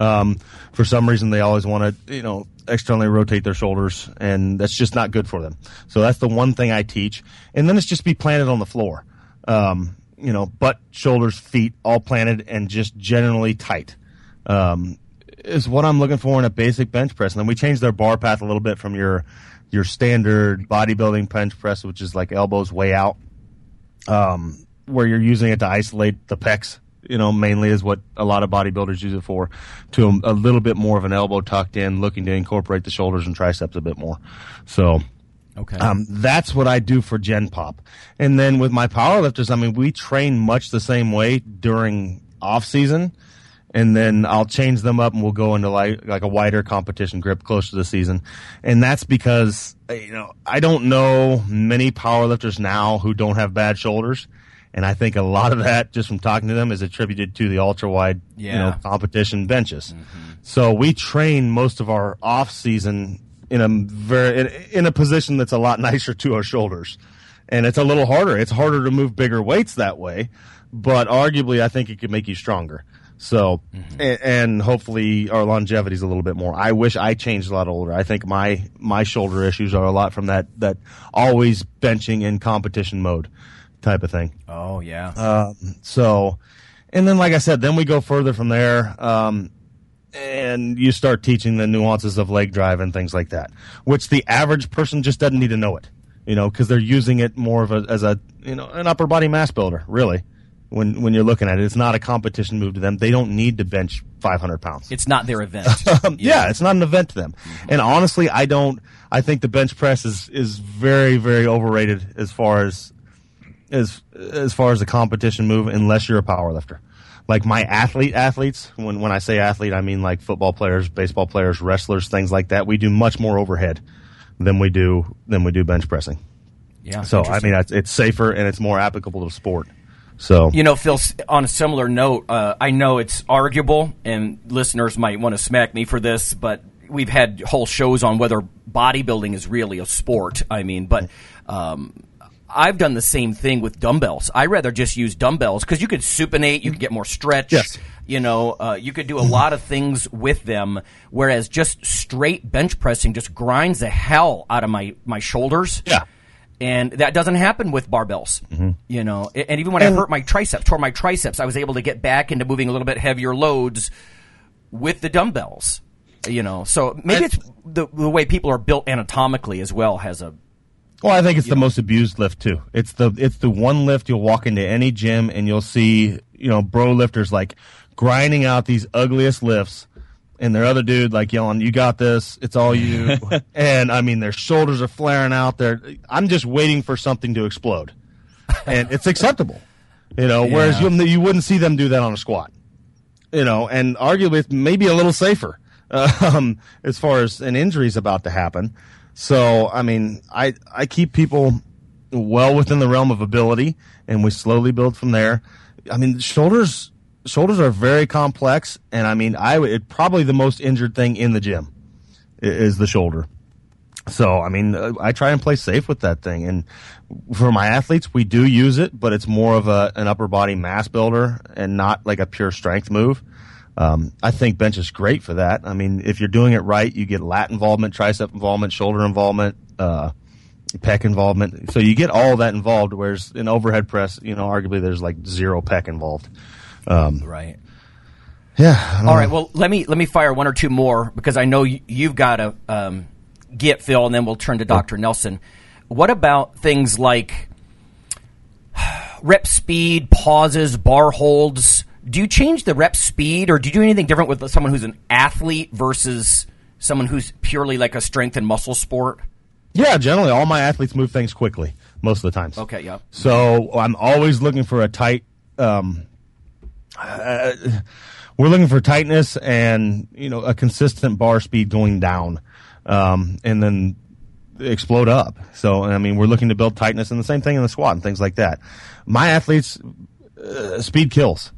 Um, for some reason, they always want to, you know, externally rotate their shoulders, and that's just not good for them. So that's the one thing I teach. And then it's just be planted on the floor. Um, you know, butt, shoulders, feet, all planted and just generally tight. Um, is what I'm looking for in a basic bench press. And then we changed their bar path a little bit from your your standard bodybuilding bench press, which is like elbows way out, um, where you're using it to isolate the pecs. You know, mainly is what a lot of bodybuilders use it for, to a, a little bit more of an elbow tucked in, looking to incorporate the shoulders and triceps a bit more. So, Okay. um, that's what I do for Gen Pop. And then with my powerlifters, I mean, we train much the same way during off season. And then I'll change them up and we'll go into like, like a wider competition grip close to the season. And that's because, you know, I don't know many powerlifters now who don't have bad shoulders. And I think a lot of that, just from talking to them, is attributed to the ultra wide, you know, competition benches. Mm-hmm. So we train most of our off season in a very in, in a position that's a lot (laughs) nicer to our shoulders, and it's a little harder. It's harder to move bigger weights that way, but arguably, I think it could make you stronger. So, mm-hmm. and, and hopefully, our longevity is a little bit more. I wish I changed a lot older. I think my my shoulder issues are a lot from that that always benching in competition mode type of thing. oh yeah. So, and then, like I said, then we go further from there, um, and you start teaching the nuances of leg drive and things like that, which the average person just doesn't need to know it, you know, because they're using it more of a, as a, you know, an upper body mass builder, really. When when you're looking at it, it's not a competition move to them. They don't need to bench 500 pounds. it's not their event. (laughs) Um, yeah. it's not an event to them. And honestly, I don't. I think the bench press is is very very overrated as far as as as far as the competition move, unless you're a power lifter. Like my athlete athletes, when when I say athlete, I mean like football players, baseball players, wrestlers, things like that. We do much more overhead than we do than we do bench pressing. Yeah. So I mean, it's, it's safer and it's more applicable to sport. So You know, Phil, on a similar note, uh, I know it's arguable, and listeners might want to smack me for this, but we've had whole shows on whether bodybuilding is really a sport. I mean, but um, I've done the same thing with dumbbells. I rather just use dumbbells because you could supinate, you can get more stretch. Yes. You know, uh, you could do a lot of things with them, whereas just straight bench pressing just grinds the hell out of my, my shoulders. Yeah. And that doesn't happen with barbells, you know. And even when I hurt my triceps, tore my triceps, I was able to get back into moving a little bit heavier loads with the dumbbells, you know. So maybe it's the, the way people are built anatomically as well has a Well, I think it's the most abused lift too. It's the it's the one lift you'll walk into any gym and you'll see you know bro lifters like grinding out these ugliest lifts, and their other dude like yelling, "You got this! It's all you!" (laughs) and I mean, their shoulders are flaring out. There, I'm just waiting for something to explode, and it's acceptable. You know, whereas you you wouldn't see them do that on a squat. you know, and arguably it's maybe a little safer (laughs) um, as far as an injury is about to happen. So, I mean, I I keep people well within the realm of ability, and we slowly build from there. I mean, shoulders shoulders are very complex, and I mean, I it probably the most injured thing in the gym is the shoulder. So, I mean, uh, I try and play safe with that thing. And for my athletes, we do use it, but it's more of a, an upper body mass builder and not like a pure strength move. Um, I think bench is great for that. I mean, if you're doing it right, you get lat involvement, tricep involvement, shoulder involvement, uh, pec involvement. So you get all that involved, whereas in overhead press, you know, arguably there's like zero pec involved. Um, Right. yeah. All know. right. Well, let me let me fire one or two more because I know you've got to um, get Phil, and then we'll turn to Doctor Nelson. What about things like (sighs) rep speed, pauses, bar holds? Do you change the rep speed, or do you do anything different with someone who's an athlete versus someone who's purely like a strength and muscle sport? Yeah, generally all my athletes move things quickly most of the times. Okay. Yep. So I'm always looking for a tight. Um, uh, we're looking for tightness and you know a consistent bar speed going down, um, and then explode up. So I mean, we're looking to build tightness, and the same thing in the squat and things like that. My athletes, uh, speed kills.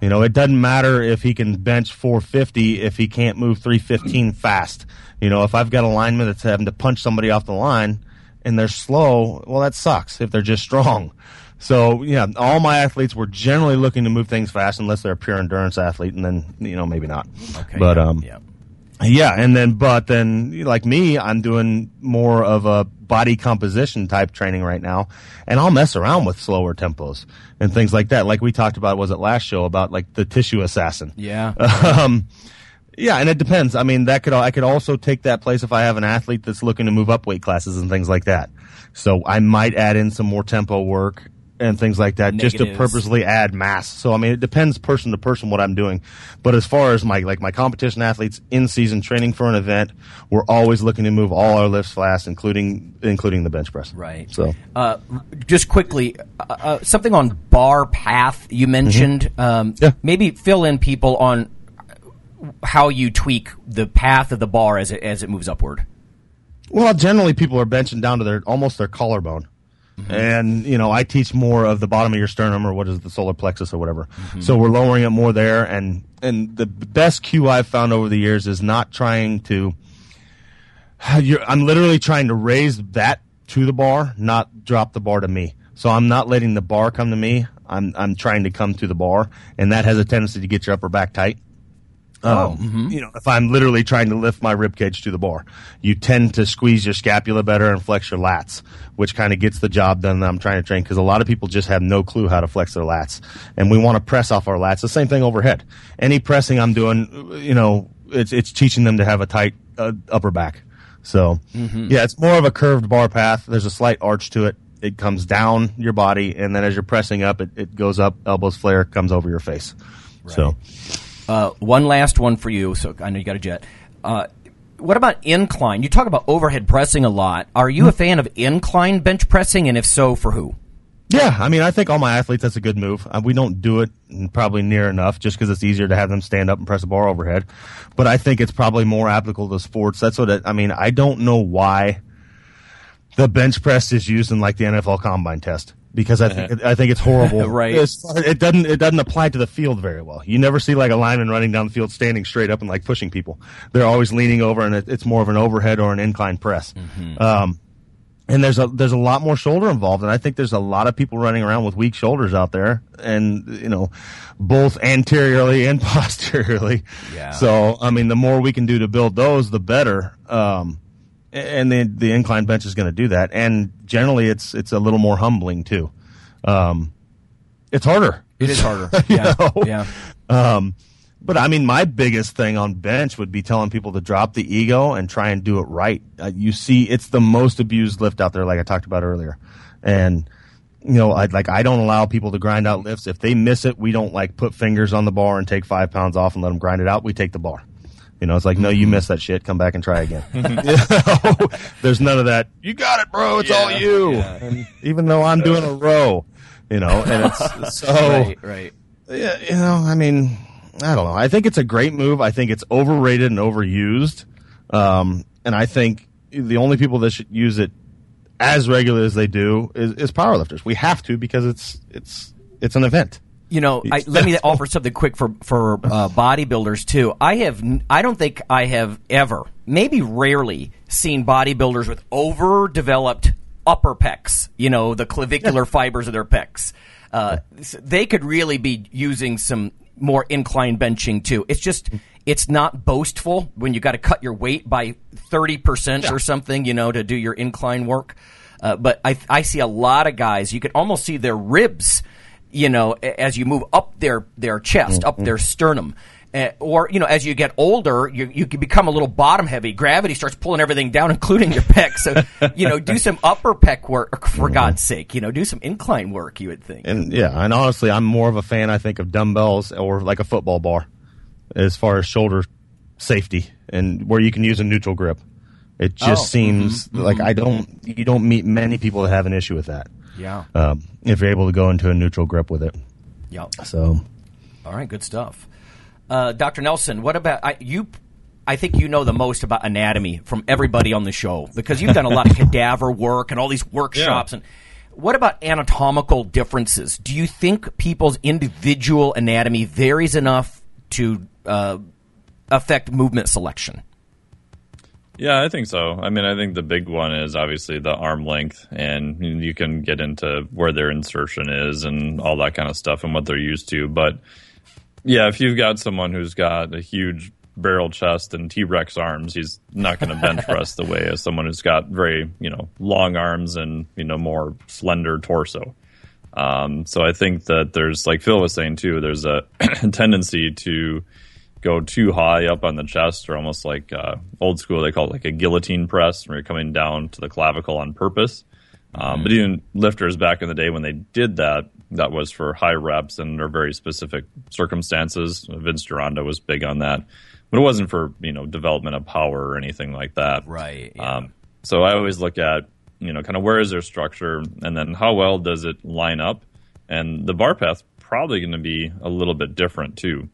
You know, it doesn't matter if he can bench 450 if he can't move 315 fast. You know, if I've got a lineman that's having to punch somebody off the line and they're slow, well, that sucks if they're just (laughs) strong. So, yeah, all my athletes were generally looking to move things fast unless they're a pure endurance athlete, and then, you know, maybe not. Okay. But, yeah, um, yeah. Yeah, and then but then like me, I'm doing more of a body composition type training right now, and I'll mess around with slower tempos and things like that. Like we talked about, was it last show about like the tissue assassin? Yeah. (laughs) um, yeah, and it depends. I mean, that could I could also take that place if I have an athlete that's looking to move up weight classes and things like that. So I might add in some more tempo work and things like that just to purposely add mass. So I mean, it depends person to person what I'm doing. But as far as my like my competition athletes in season training for an event, we're always looking to move all our lifts fast, including including the bench press. Right. So Uh, just quickly, uh, uh, something on bar path you mentioned. Um, Yeah. Maybe fill in people on how you tweak the path of the bar as it as it moves upward. Well, generally people are benching down to their almost their collarbone. Mm-hmm. And, you know, I teach more of the bottom of your sternum or what is the solar plexus or whatever. Mm-hmm. So we're lowering it more there and and the best cue I've found over the years is not trying to (sighs) you're, I'm literally trying to raise that to the bar, not drop the bar to me. So I'm not letting the bar come to me. I'm I'm trying to come to the bar, and that has a tendency to get your upper back tight. Um, You know, if I'm literally trying to lift my rib cage to the bar, you tend to squeeze your scapula better and flex your lats, which kind of gets the job done that I'm trying to train. Because a lot of people just have no clue how to flex their lats, and we want to press off our lats. The same thing overhead. Any pressing I'm doing, you know, it's it's teaching them to have a tight uh, upper back. So yeah, it's more of a curved bar path. There's a slight arch to it. It comes down your body, and then as you're pressing up, it, it goes up, elbows flare, comes over your face. So. Uh, one last one for you. So I know you got a jet. Uh, what about incline? You talk about overhead pressing a lot. Are you a fan of incline bench pressing, and if so, for who? Yeah, I mean, I think all my athletes that's a good move. Uh, we don't do it probably near enough, just because it's easier to have them stand up and press a bar overhead. But I think it's probably more applicable to sports. That's what it, I mean. I don't know why the bench press is used in like the NFL combine test because I think I think it's horrible. (laughs) Right. It's- it doesn't it doesn't apply to the field very well. You never see like a lineman running down the field standing straight up and like pushing people. They're always leaning over, and it, it's more of an overhead or an incline press. Um, and there's a there's a lot more shoulder involved, and I think there's a lot of people running around with weak shoulders out there, and you know, both anteriorly and (laughs) posteriorly. Yeah. So I mean, the more we can do to build those, the better. Um, and the the incline bench is going to do that, and generally, it's it's a little more humbling too. Um, it's harder. It is harder. (laughs) Yeah, know? yeah. Um, but I mean, my biggest thing on bench would be telling people to drop the ego and try and do it right. Uh, you see, it's the most abused lift out there, like I talked about earlier. And, you know, I like, I don't allow people to grind out lifts. If they miss it, we don't like put fingers on the bar and take five pounds off and let them grind it out. We take the bar. You know, it's like, no, you missed that shit. Come back and try again. (laughs) (laughs) You know? There's none of that. You got it, bro. It's all you. And even though I'm doing a row, you know, and it's (laughs) so Right, right. yeah, you know, I mean, I don't know. I think it's a great move. I think it's overrated and overused. Um, and I think the only people that should use it as regularly as they do is, is powerlifters. We have to because it's it's it's an event. You know, I, let me offer something quick for for uh, (laughs) bodybuilders too. I have, I don't think I have ever, maybe rarely, seen bodybuilders with overdeveloped upper pecs. You know, the clavicular (laughs) fibers of their pecs. Uh, they could really be using some more incline benching too. It's just it's not boastful when you got to cut your weight by thirty percent or something, you know, to do your incline work. Uh, but I I see a lot of guys. You could almost see their ribs, you know, as you move up their their chest, mm, up mm. their sternum. Uh, or you know, as you get older, you you can become a little bottom heavy. Gravity starts pulling everything down, (laughs) including your pec. So you know, do some upper pec work for mm-hmm. God's sake. You know, do some incline work. You would think. And yeah, and honestly, I'm more of a fan. I think of dumbbells or like a football bar, as far as shoulder safety and where you can use a neutral grip. It just Oh, mm-hmm, seems like mm-hmm, I don't. You don't meet many people that have an issue with that. Yeah. Um, if you're able to go into a neutral grip with it. Yeah. So All right, good stuff. Uh, Dr. Nelson, what about I, you? I think you know the most about anatomy from everybody on the show because you've done a lot of (laughs) cadaver work and all these workshops. And what about anatomical differences? Do you think people's individual anatomy varies enough to uh, affect movement selection? Yeah, I think so. I mean, I think the big one is obviously the arm length, and you can get into where their insertion is and all that kind of stuff and what they're used to. But yeah, if you've got someone who's got a huge barrel chest and T Rex arms, he's not going (laughs) to bench press the way as someone who's got very, you know, long arms and, you know, more slender torso. Um, so I think that there's, like Phil was saying too, there's a (clears throat) tendency to go too high up on the chest or almost like uh, old school, they call it like a guillotine press where you're coming down to the clavicle on purpose. Um, But even lifters back in the day when they did that, that was for high reps and under very specific circumstances. Vince Gironda was big on that, but it wasn't for you know development of power or anything like that. Right. Um, so I always look at you know kind of where is their structure and then how well does it line up, and the bar path probably going to be a little bit different too.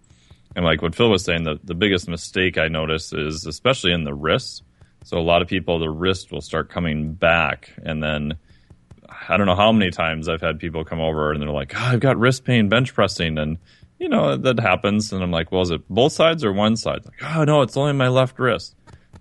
And like what Phil was saying, the, the biggest mistake I notice is especially in the wrists. So a lot of people, the wrist will start coming back, and then I don't know how many times I've had people come over and they're like, oh, "I've got wrist pain bench pressing," and you know that happens. And I'm like, "Well, is it both sides or one side?" Like, "Oh no, it's only my left wrist."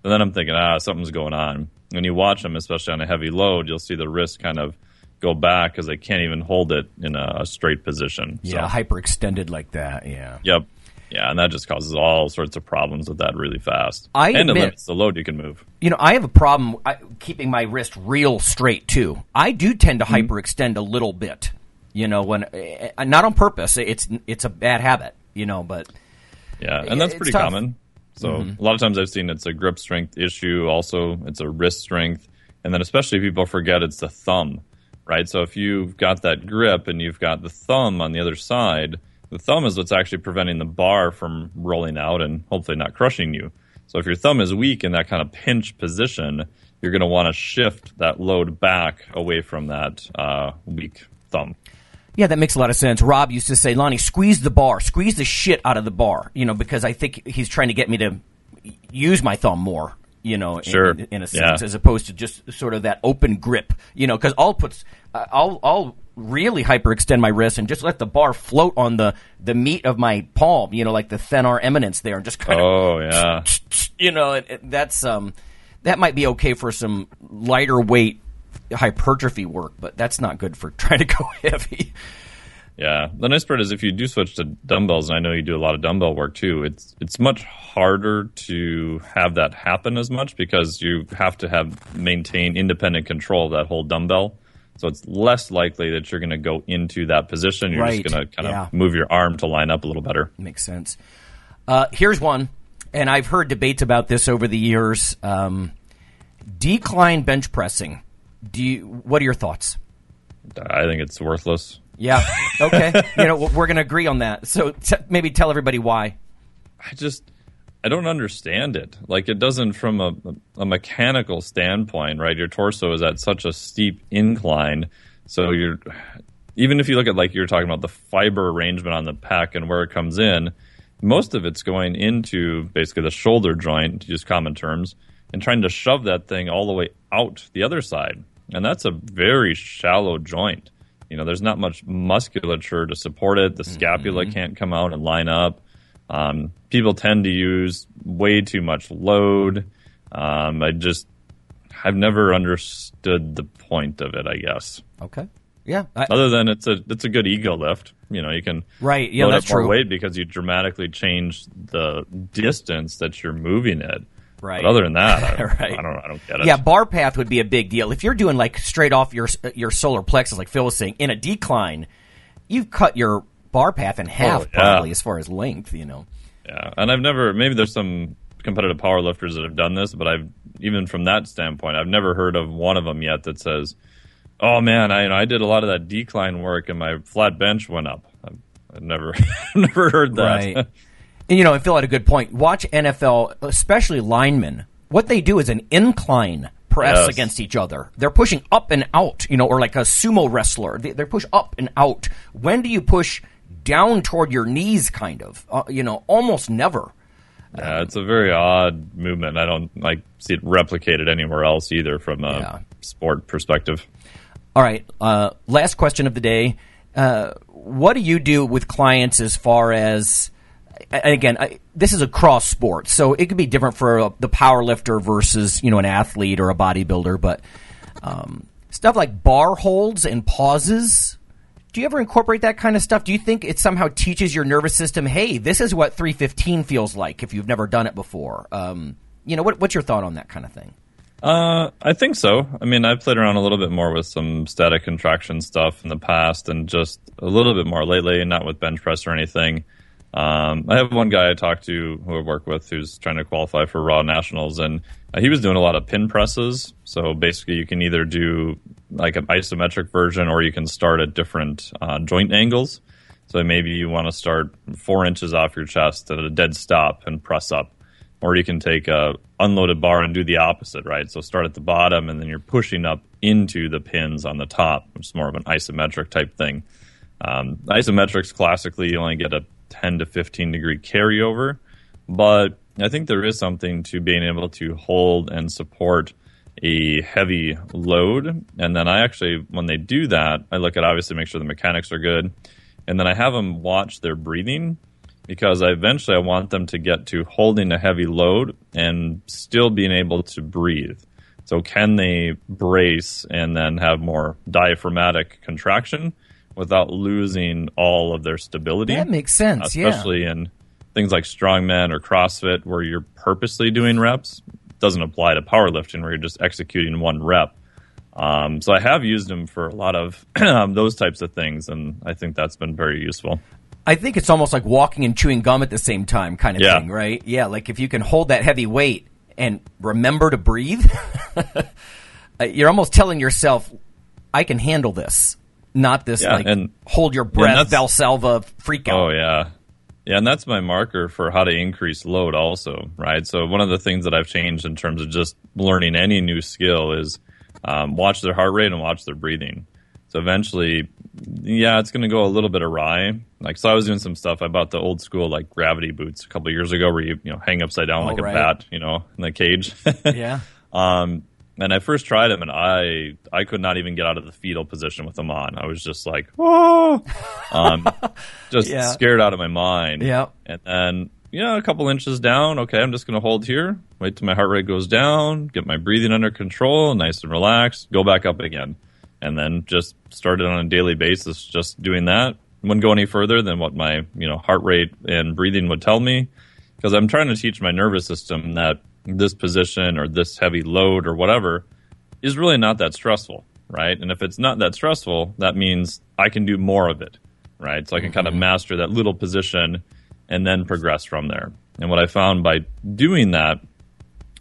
And then I'm thinking, "Ah, something's going on." When you watch them, especially on a heavy load, you'll see the wrist kind of go back because they can't even hold it in a straight position. yeah, So, hyperextended like that. Yeah. yep. Yeah, and that just causes all sorts of problems with that really fast. I and admit- it limits the load you can move. You know, I have a problem keeping my wrist real straight too. I do tend to Mm-hmm. hyperextend a little bit. You know, when uh, not on purpose. It's it's a bad habit. You know, but Yeah, and that's pretty tough. common. So a lot of times I've seen it's a grip strength issue. Also, it's a wrist strength, and then especially people forget it's the thumb, right? So if you've got that grip and you've got the thumb on the other side, the thumb is what's actually preventing the bar from rolling out and hopefully not crushing you. So if your thumb is weak in that kind of pinch position, you're going to want to shift that load back away from that uh, weak thumb. yeah, that makes a lot of sense. Rob used to say, "Lonnie, squeeze the bar, squeeze the shit out of the bar." You know, because I think he's trying to get me to use my thumb more. You know, in- Sure. in, in a Yeah. sense, as opposed to just sort of that open grip. You know, because I'll put, uh, I'll, I'll really hyperextend my wrist and just let the bar float on the the meat of my palm. You know, like the thenar eminence there, and just kind of Oh yeah, (tsk) (tsk) (tsk) you know, it, it- that's um, that might be okay for some lighter weight hypertrophy work, but that's not good for (laughs) trying to go (laughs) heavy. Yeah, the nice part is if you do switch to dumbbells, and I know you do a lot of dumbbell work too. It's it's much harder to have that happen as much because you have to have maintain independent control of that whole dumbbell. So it's less likely that you're going to go into that position. You're Right, just going to kind of yeah. move your arm to line up a little better. Makes sense. Uh, here's one, and I've heard debates about this over the years. Um, decline bench pressing. Do you? What are your thoughts? I think it's worthless. Yeah. Okay. you know, we're going to agree on that. So t- maybe tell everybody why. I just I don't understand it. Like it doesn't from a, a mechanical standpoint, right? Your torso is at such a steep incline, so you're even if you look at like you're talking about the fiber arrangement on the pack and where it comes in, most of it's going into basically the shoulder joint, to use common terms, and trying to shove that thing all the way out the other side. And that's a very shallow joint. You know, there's not much musculature to support it. The scapula Mm-hmm. can't come out and line up. Um, people tend to use way too much load. Um, I just, I've never understood the point of it. I guess, Okay. Yeah. I, other than it's a it's a good ego lift. You know, you can Right, yeah, load that's up more true. weight because you dramatically change the distance that you're moving it. Right. But other than that, I, (laughs) Right. I don't I don't get it. Yeah, bar path would be a big deal. If you're doing like straight off your your solar plexus, like Phil was saying, in a decline, you've cut your bar path in half Oh, yeah. probably as far as length. You know. Yeah, and I've never. Maybe there's some competitive power lifters that have done this, but I've even from that standpoint, I've never heard of one of them yet that says, "Oh man, I you know, I did a lot of that decline work and my flat bench went up." I've, I've never (laughs) never heard that. Right. And you know, and Phil had a good point. Watch NFL, especially linemen. What they do is an incline press Yes. against each other. They're pushing up and out. You know, or like a sumo wrestler, they, they push up and out. When do you push down toward your knees? Kind of. Uh, you know, almost never. yeah, it's a very odd movement. I don't like see it replicated anywhere else either from a Yeah. sport perspective. All right. Uh, last question of the day. Uh, what do you do with clients as far as, and again, I, this is a cross sport, so it could be different for uh, the power lifter versus, you know, an athlete or a bodybuilder, but um, stuff like bar holds and pauses. Do you ever incorporate that kind of stuff? Do you think it somehow teaches your nervous system, hey, this is what 315 feels like if you've never done it before? Um, you know, what, what's your thought on that kind of thing? Uh, I think so. I mean, I've played around a little bit more with some static contraction stuff in the past, and just a little bit more lately. Not with bench press or anything. Um, I have one guy I talked to who I work with who's trying to qualify for Raw Nationals, and uh, he was doing a lot of pin presses. So basically, you can either do like an isometric version, or you can start at different uh, joint angles. So maybe you want to start four inches off your chest at a dead stop and press up or you can take a unloaded bar and do the opposite, right? So start at the bottom and then you're pushing up into the pins on the top, is more of an isometric type thing. Um, isometrics classically you only get a 10 to 15 degree carryover, but I think there is something to being able to hold and support a heavy load. And then I actually, when they do that, I look at obviously make sure the mechanics are good, and then I have them watch their breathing because I eventually I want them to get to holding a heavy load and still being able to breathe. So can they brace and then have more diaphragmatic contraction without losing all of their stability? That makes sense, yeah. especially in things like strongman or CrossFit where you're purposely doing reps. It doesn't apply to powerlifting where you're just executing one rep. Um, so I have used them for a lot of (clears throat) those types of things, and I think that's been very useful. I think it's almost like walking and chewing gum at the same time, kind of Yeah. thing, right? Yeah, like if you can hold that heavy weight and remember to breathe, (laughs) uh, you're almost telling yourself, "I can handle this." Not this Yeah, like and- hold your breath, Valsalva freak out. Oh yeah, yeah, and that's my marker for how to increase load, also, right? So one of the things that I've changed in terms of just learning any new skill is um, watch their heart rate and watch their breathing. So eventually, yeah, it's going to go a little bit awry. Like so, I was doing some stuff. I bought the old school like gravity boots a couple years ago, where you you know hang upside down Oh, like right. a bat, you know, in the cage. (laughs) Yeah. Um, and I first tried them, and I I could not even get out of the fetal position with them on. I was just like, oh, um, (laughs) just Yeah. scared out of my mind. Yeah. And then you know, a couple inches down. Okay, I'm just going to hold here. Wait till my heart rate goes down. Get my breathing under control, nice and relaxed. Go back up again, and then just started on a daily basis, just doing that. Wouldn't go any further than what my you know heart rate and breathing would tell me, because I'm trying to teach my nervous system that this position or this heavy load or whatever is really not that stressful, right? And if it's not that stressful, that means I can do more of it, right? So I can kind of mm-hmm. master that little position and then progress from there. And what I found by doing that,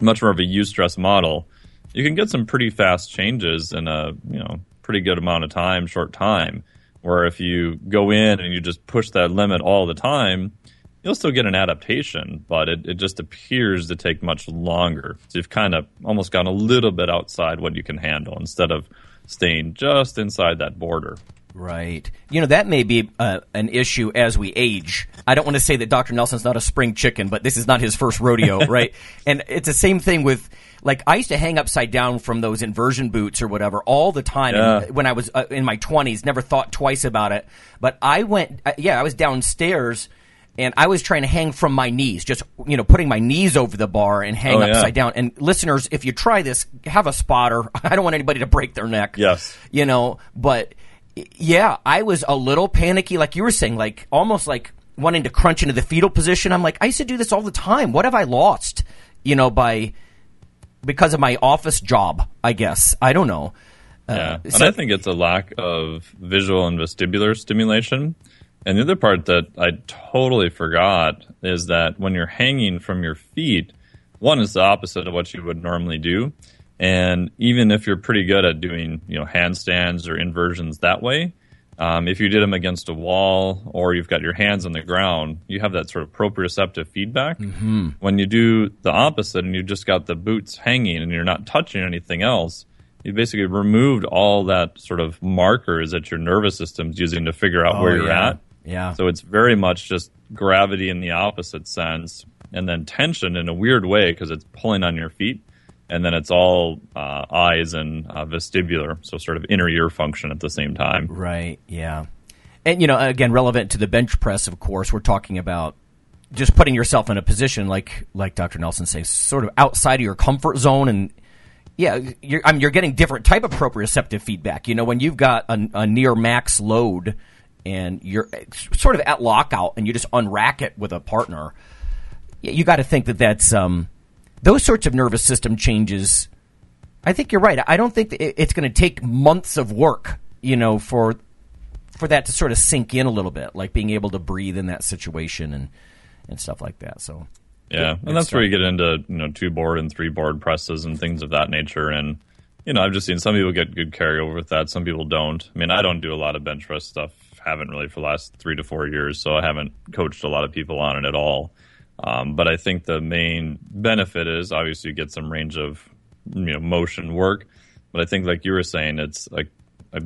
much more of a eustress model, you can get some pretty fast changes in a you know pretty good amount of time, short time. Where if you go in and you just push that limit all the time, you'll still get an adaptation, but it, it just appears to take much longer. So you've kind of almost gone a little bit outside what you can handle instead of staying just inside that border. Right. You know, that may be uh, an issue as we age. I don't want to say that Dr. Nelson's not a spring chicken, but this is not his first rodeo, (laughs) right? And it's the same thing with, like, I used to hang upside down from those inversion boots or whatever all the time Yeah. when I was uh, in my 20s, never thought twice about it. But I went, uh, yeah, I was downstairs and I was trying to hang from my knees, just, you know, putting my knees over the bar and hang Oh, yeah. upside down. And listeners, if you try this, have a spotter. (laughs) I don't want anybody to break their neck Yes. you know but yeah i was a little panicky like you were saying like almost like wanting to crunch into the fetal position i'm like i used to do this all the time what have i lost you know by because of my office job i guess i don't know Yeah, Uh, and I think it's a lack of visual and vestibular stimulation. And the other part that I totally forgot is that when you're hanging from your feet, one is the opposite of what you would normally do. And even if you're pretty good at doing, you know, handstands or inversions that way, um, if you did them against a wall or you've got your hands on the ground, you have that sort of proprioceptive feedback. Mm-hmm. When you do the opposite and you just got the boots hanging and you're not touching anything else, you basically removed all that sort of markers that your nervous system's using to figure out Oh, where you're yeah. at. Yeah So it's very much just gravity in the opposite sense, and then tension in a weird way because it's pulling on your feet, and then it's all uh, eyes and uh, vestibular, so sort of inner ear function at the same time. Right. Yeah. And you know, again, relevant to the bench press, of course, we're talking about just putting yourself in a position like like Dr. Nelson says, sort of outside of your comfort zone, and yeah, you're I mean, you're getting different type of proprioceptive feedback. You know, when you've got a, a near max load and you're sort of at lockout and you just unrack it with a partner, you got to think that that's um, those sorts of nervous system changes. I think you're right. I don't think it's going to take months of work, you know, for for that to sort of sink in a little bit, like being able to breathe in that situation and and stuff like that. So, Yeah, and that's where you get into you know two board and three board presses and things of that nature. And you know, I've just seen some people get good carryover with that, some people don't. I mean, I don't do a lot of bench press stuff. Haven't really for the last three to four years, so I haven't coached a lot of people on it at all. Um, but I think the main benefit is obviously you get some range of you know motion work. But I think, like you were saying, it's like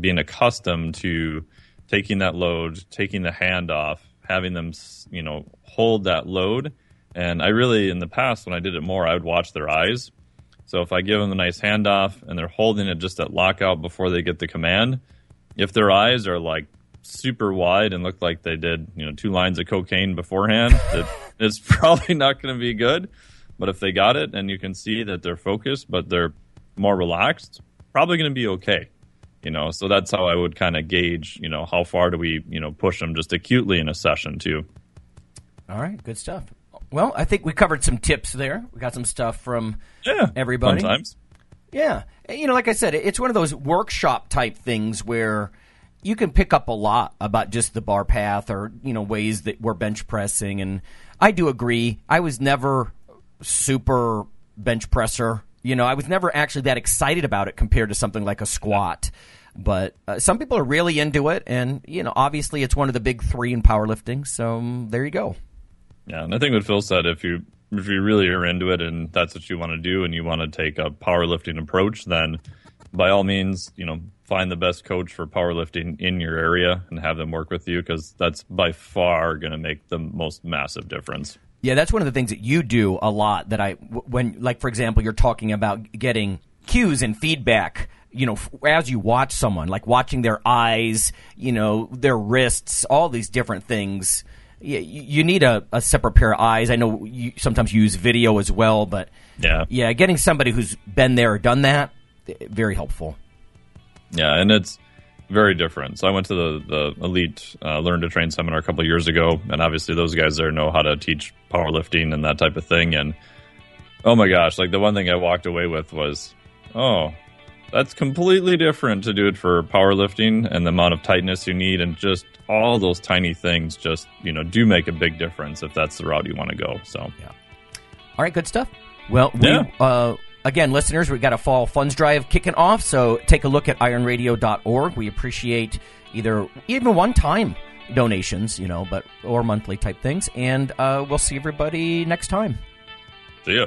being accustomed to taking that load, taking the hand off, having them you know hold that load. And I really, in the past, when I did it more, I would watch their eyes. So if I give them a nice handoff and they're holding it just at lockout before they get the command, if their eyes are like super wide and look like they did, you know, two lines of cocaine beforehand, it, (laughs) it's probably not going to be good. But if they got it and you can see that they're focused, but they're more relaxed, probably going to be okay. You know, so that's how I would kind of gauge, you know, how far do we, you know, push them just acutely in a session too. all right, good stuff. Well, I think we covered some tips there. We got some stuff from Yeah, Everybody? Sometimes. Yeah. You know, like I said, it's one of those workshop type things where you can pick up a lot about just the bar path or, you know, ways that we're bench pressing. And I do agree. I was never super bench presser. You know, I was never actually that excited about it compared to something like a squat. But uh, some people are really into it. And, you know, obviously it's one of the big three in powerlifting. So um, there you go. Yeah, and I think what Phil said, if you if you really are into it and that's what you want to do and you want to take a powerlifting approach, then by all means, you know, find the best coach for powerlifting in your area and have them work with you because that's by far going to make the most massive difference. Yeah, that's one of the things that you do a lot. That I, when, like, for example, you're talking about getting cues and feedback. You know, as you watch someone, like watching their eyes, you know, their wrists, all these different things. Yeah, you, you need a, a separate pair of eyes. I know you sometimes use video as well, but Yeah. yeah, getting somebody who's been there or done that, very helpful. Yeah, and it's very different. So I went to the the elite uh, learn to train seminar a couple of years ago, and obviously those guys there know how to teach powerlifting and that type of thing. And oh my gosh, like the one thing I walked away with was, oh, that's completely different to do it for powerlifting and the amount of tightness you need, and just all those tiny things just you know do make a big difference if that's the route you want to go. So yeah, All right, good stuff. Well, we, Yeah. uh, again, listeners, we've got a fall funds drive kicking off, so take a look at ironradio.org. We appreciate either even one time donations, you know, but or monthly type things, and uh, we'll see everybody next time. see ya.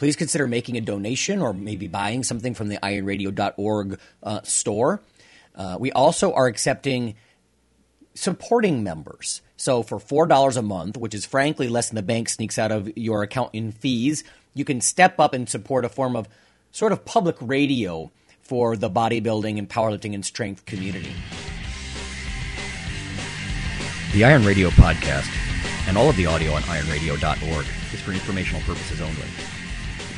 please consider making a donation or maybe buying something from the ironradio.org uh, store. Uh, we also are accepting supporting members. So for $4 a month, which is frankly less than the bank sneaks out of your account in fees, you can step up and support a form of sort of public radio for the bodybuilding and powerlifting and strength community. The Iron Radio podcast and all of the audio on ironradio.org is for informational purposes only.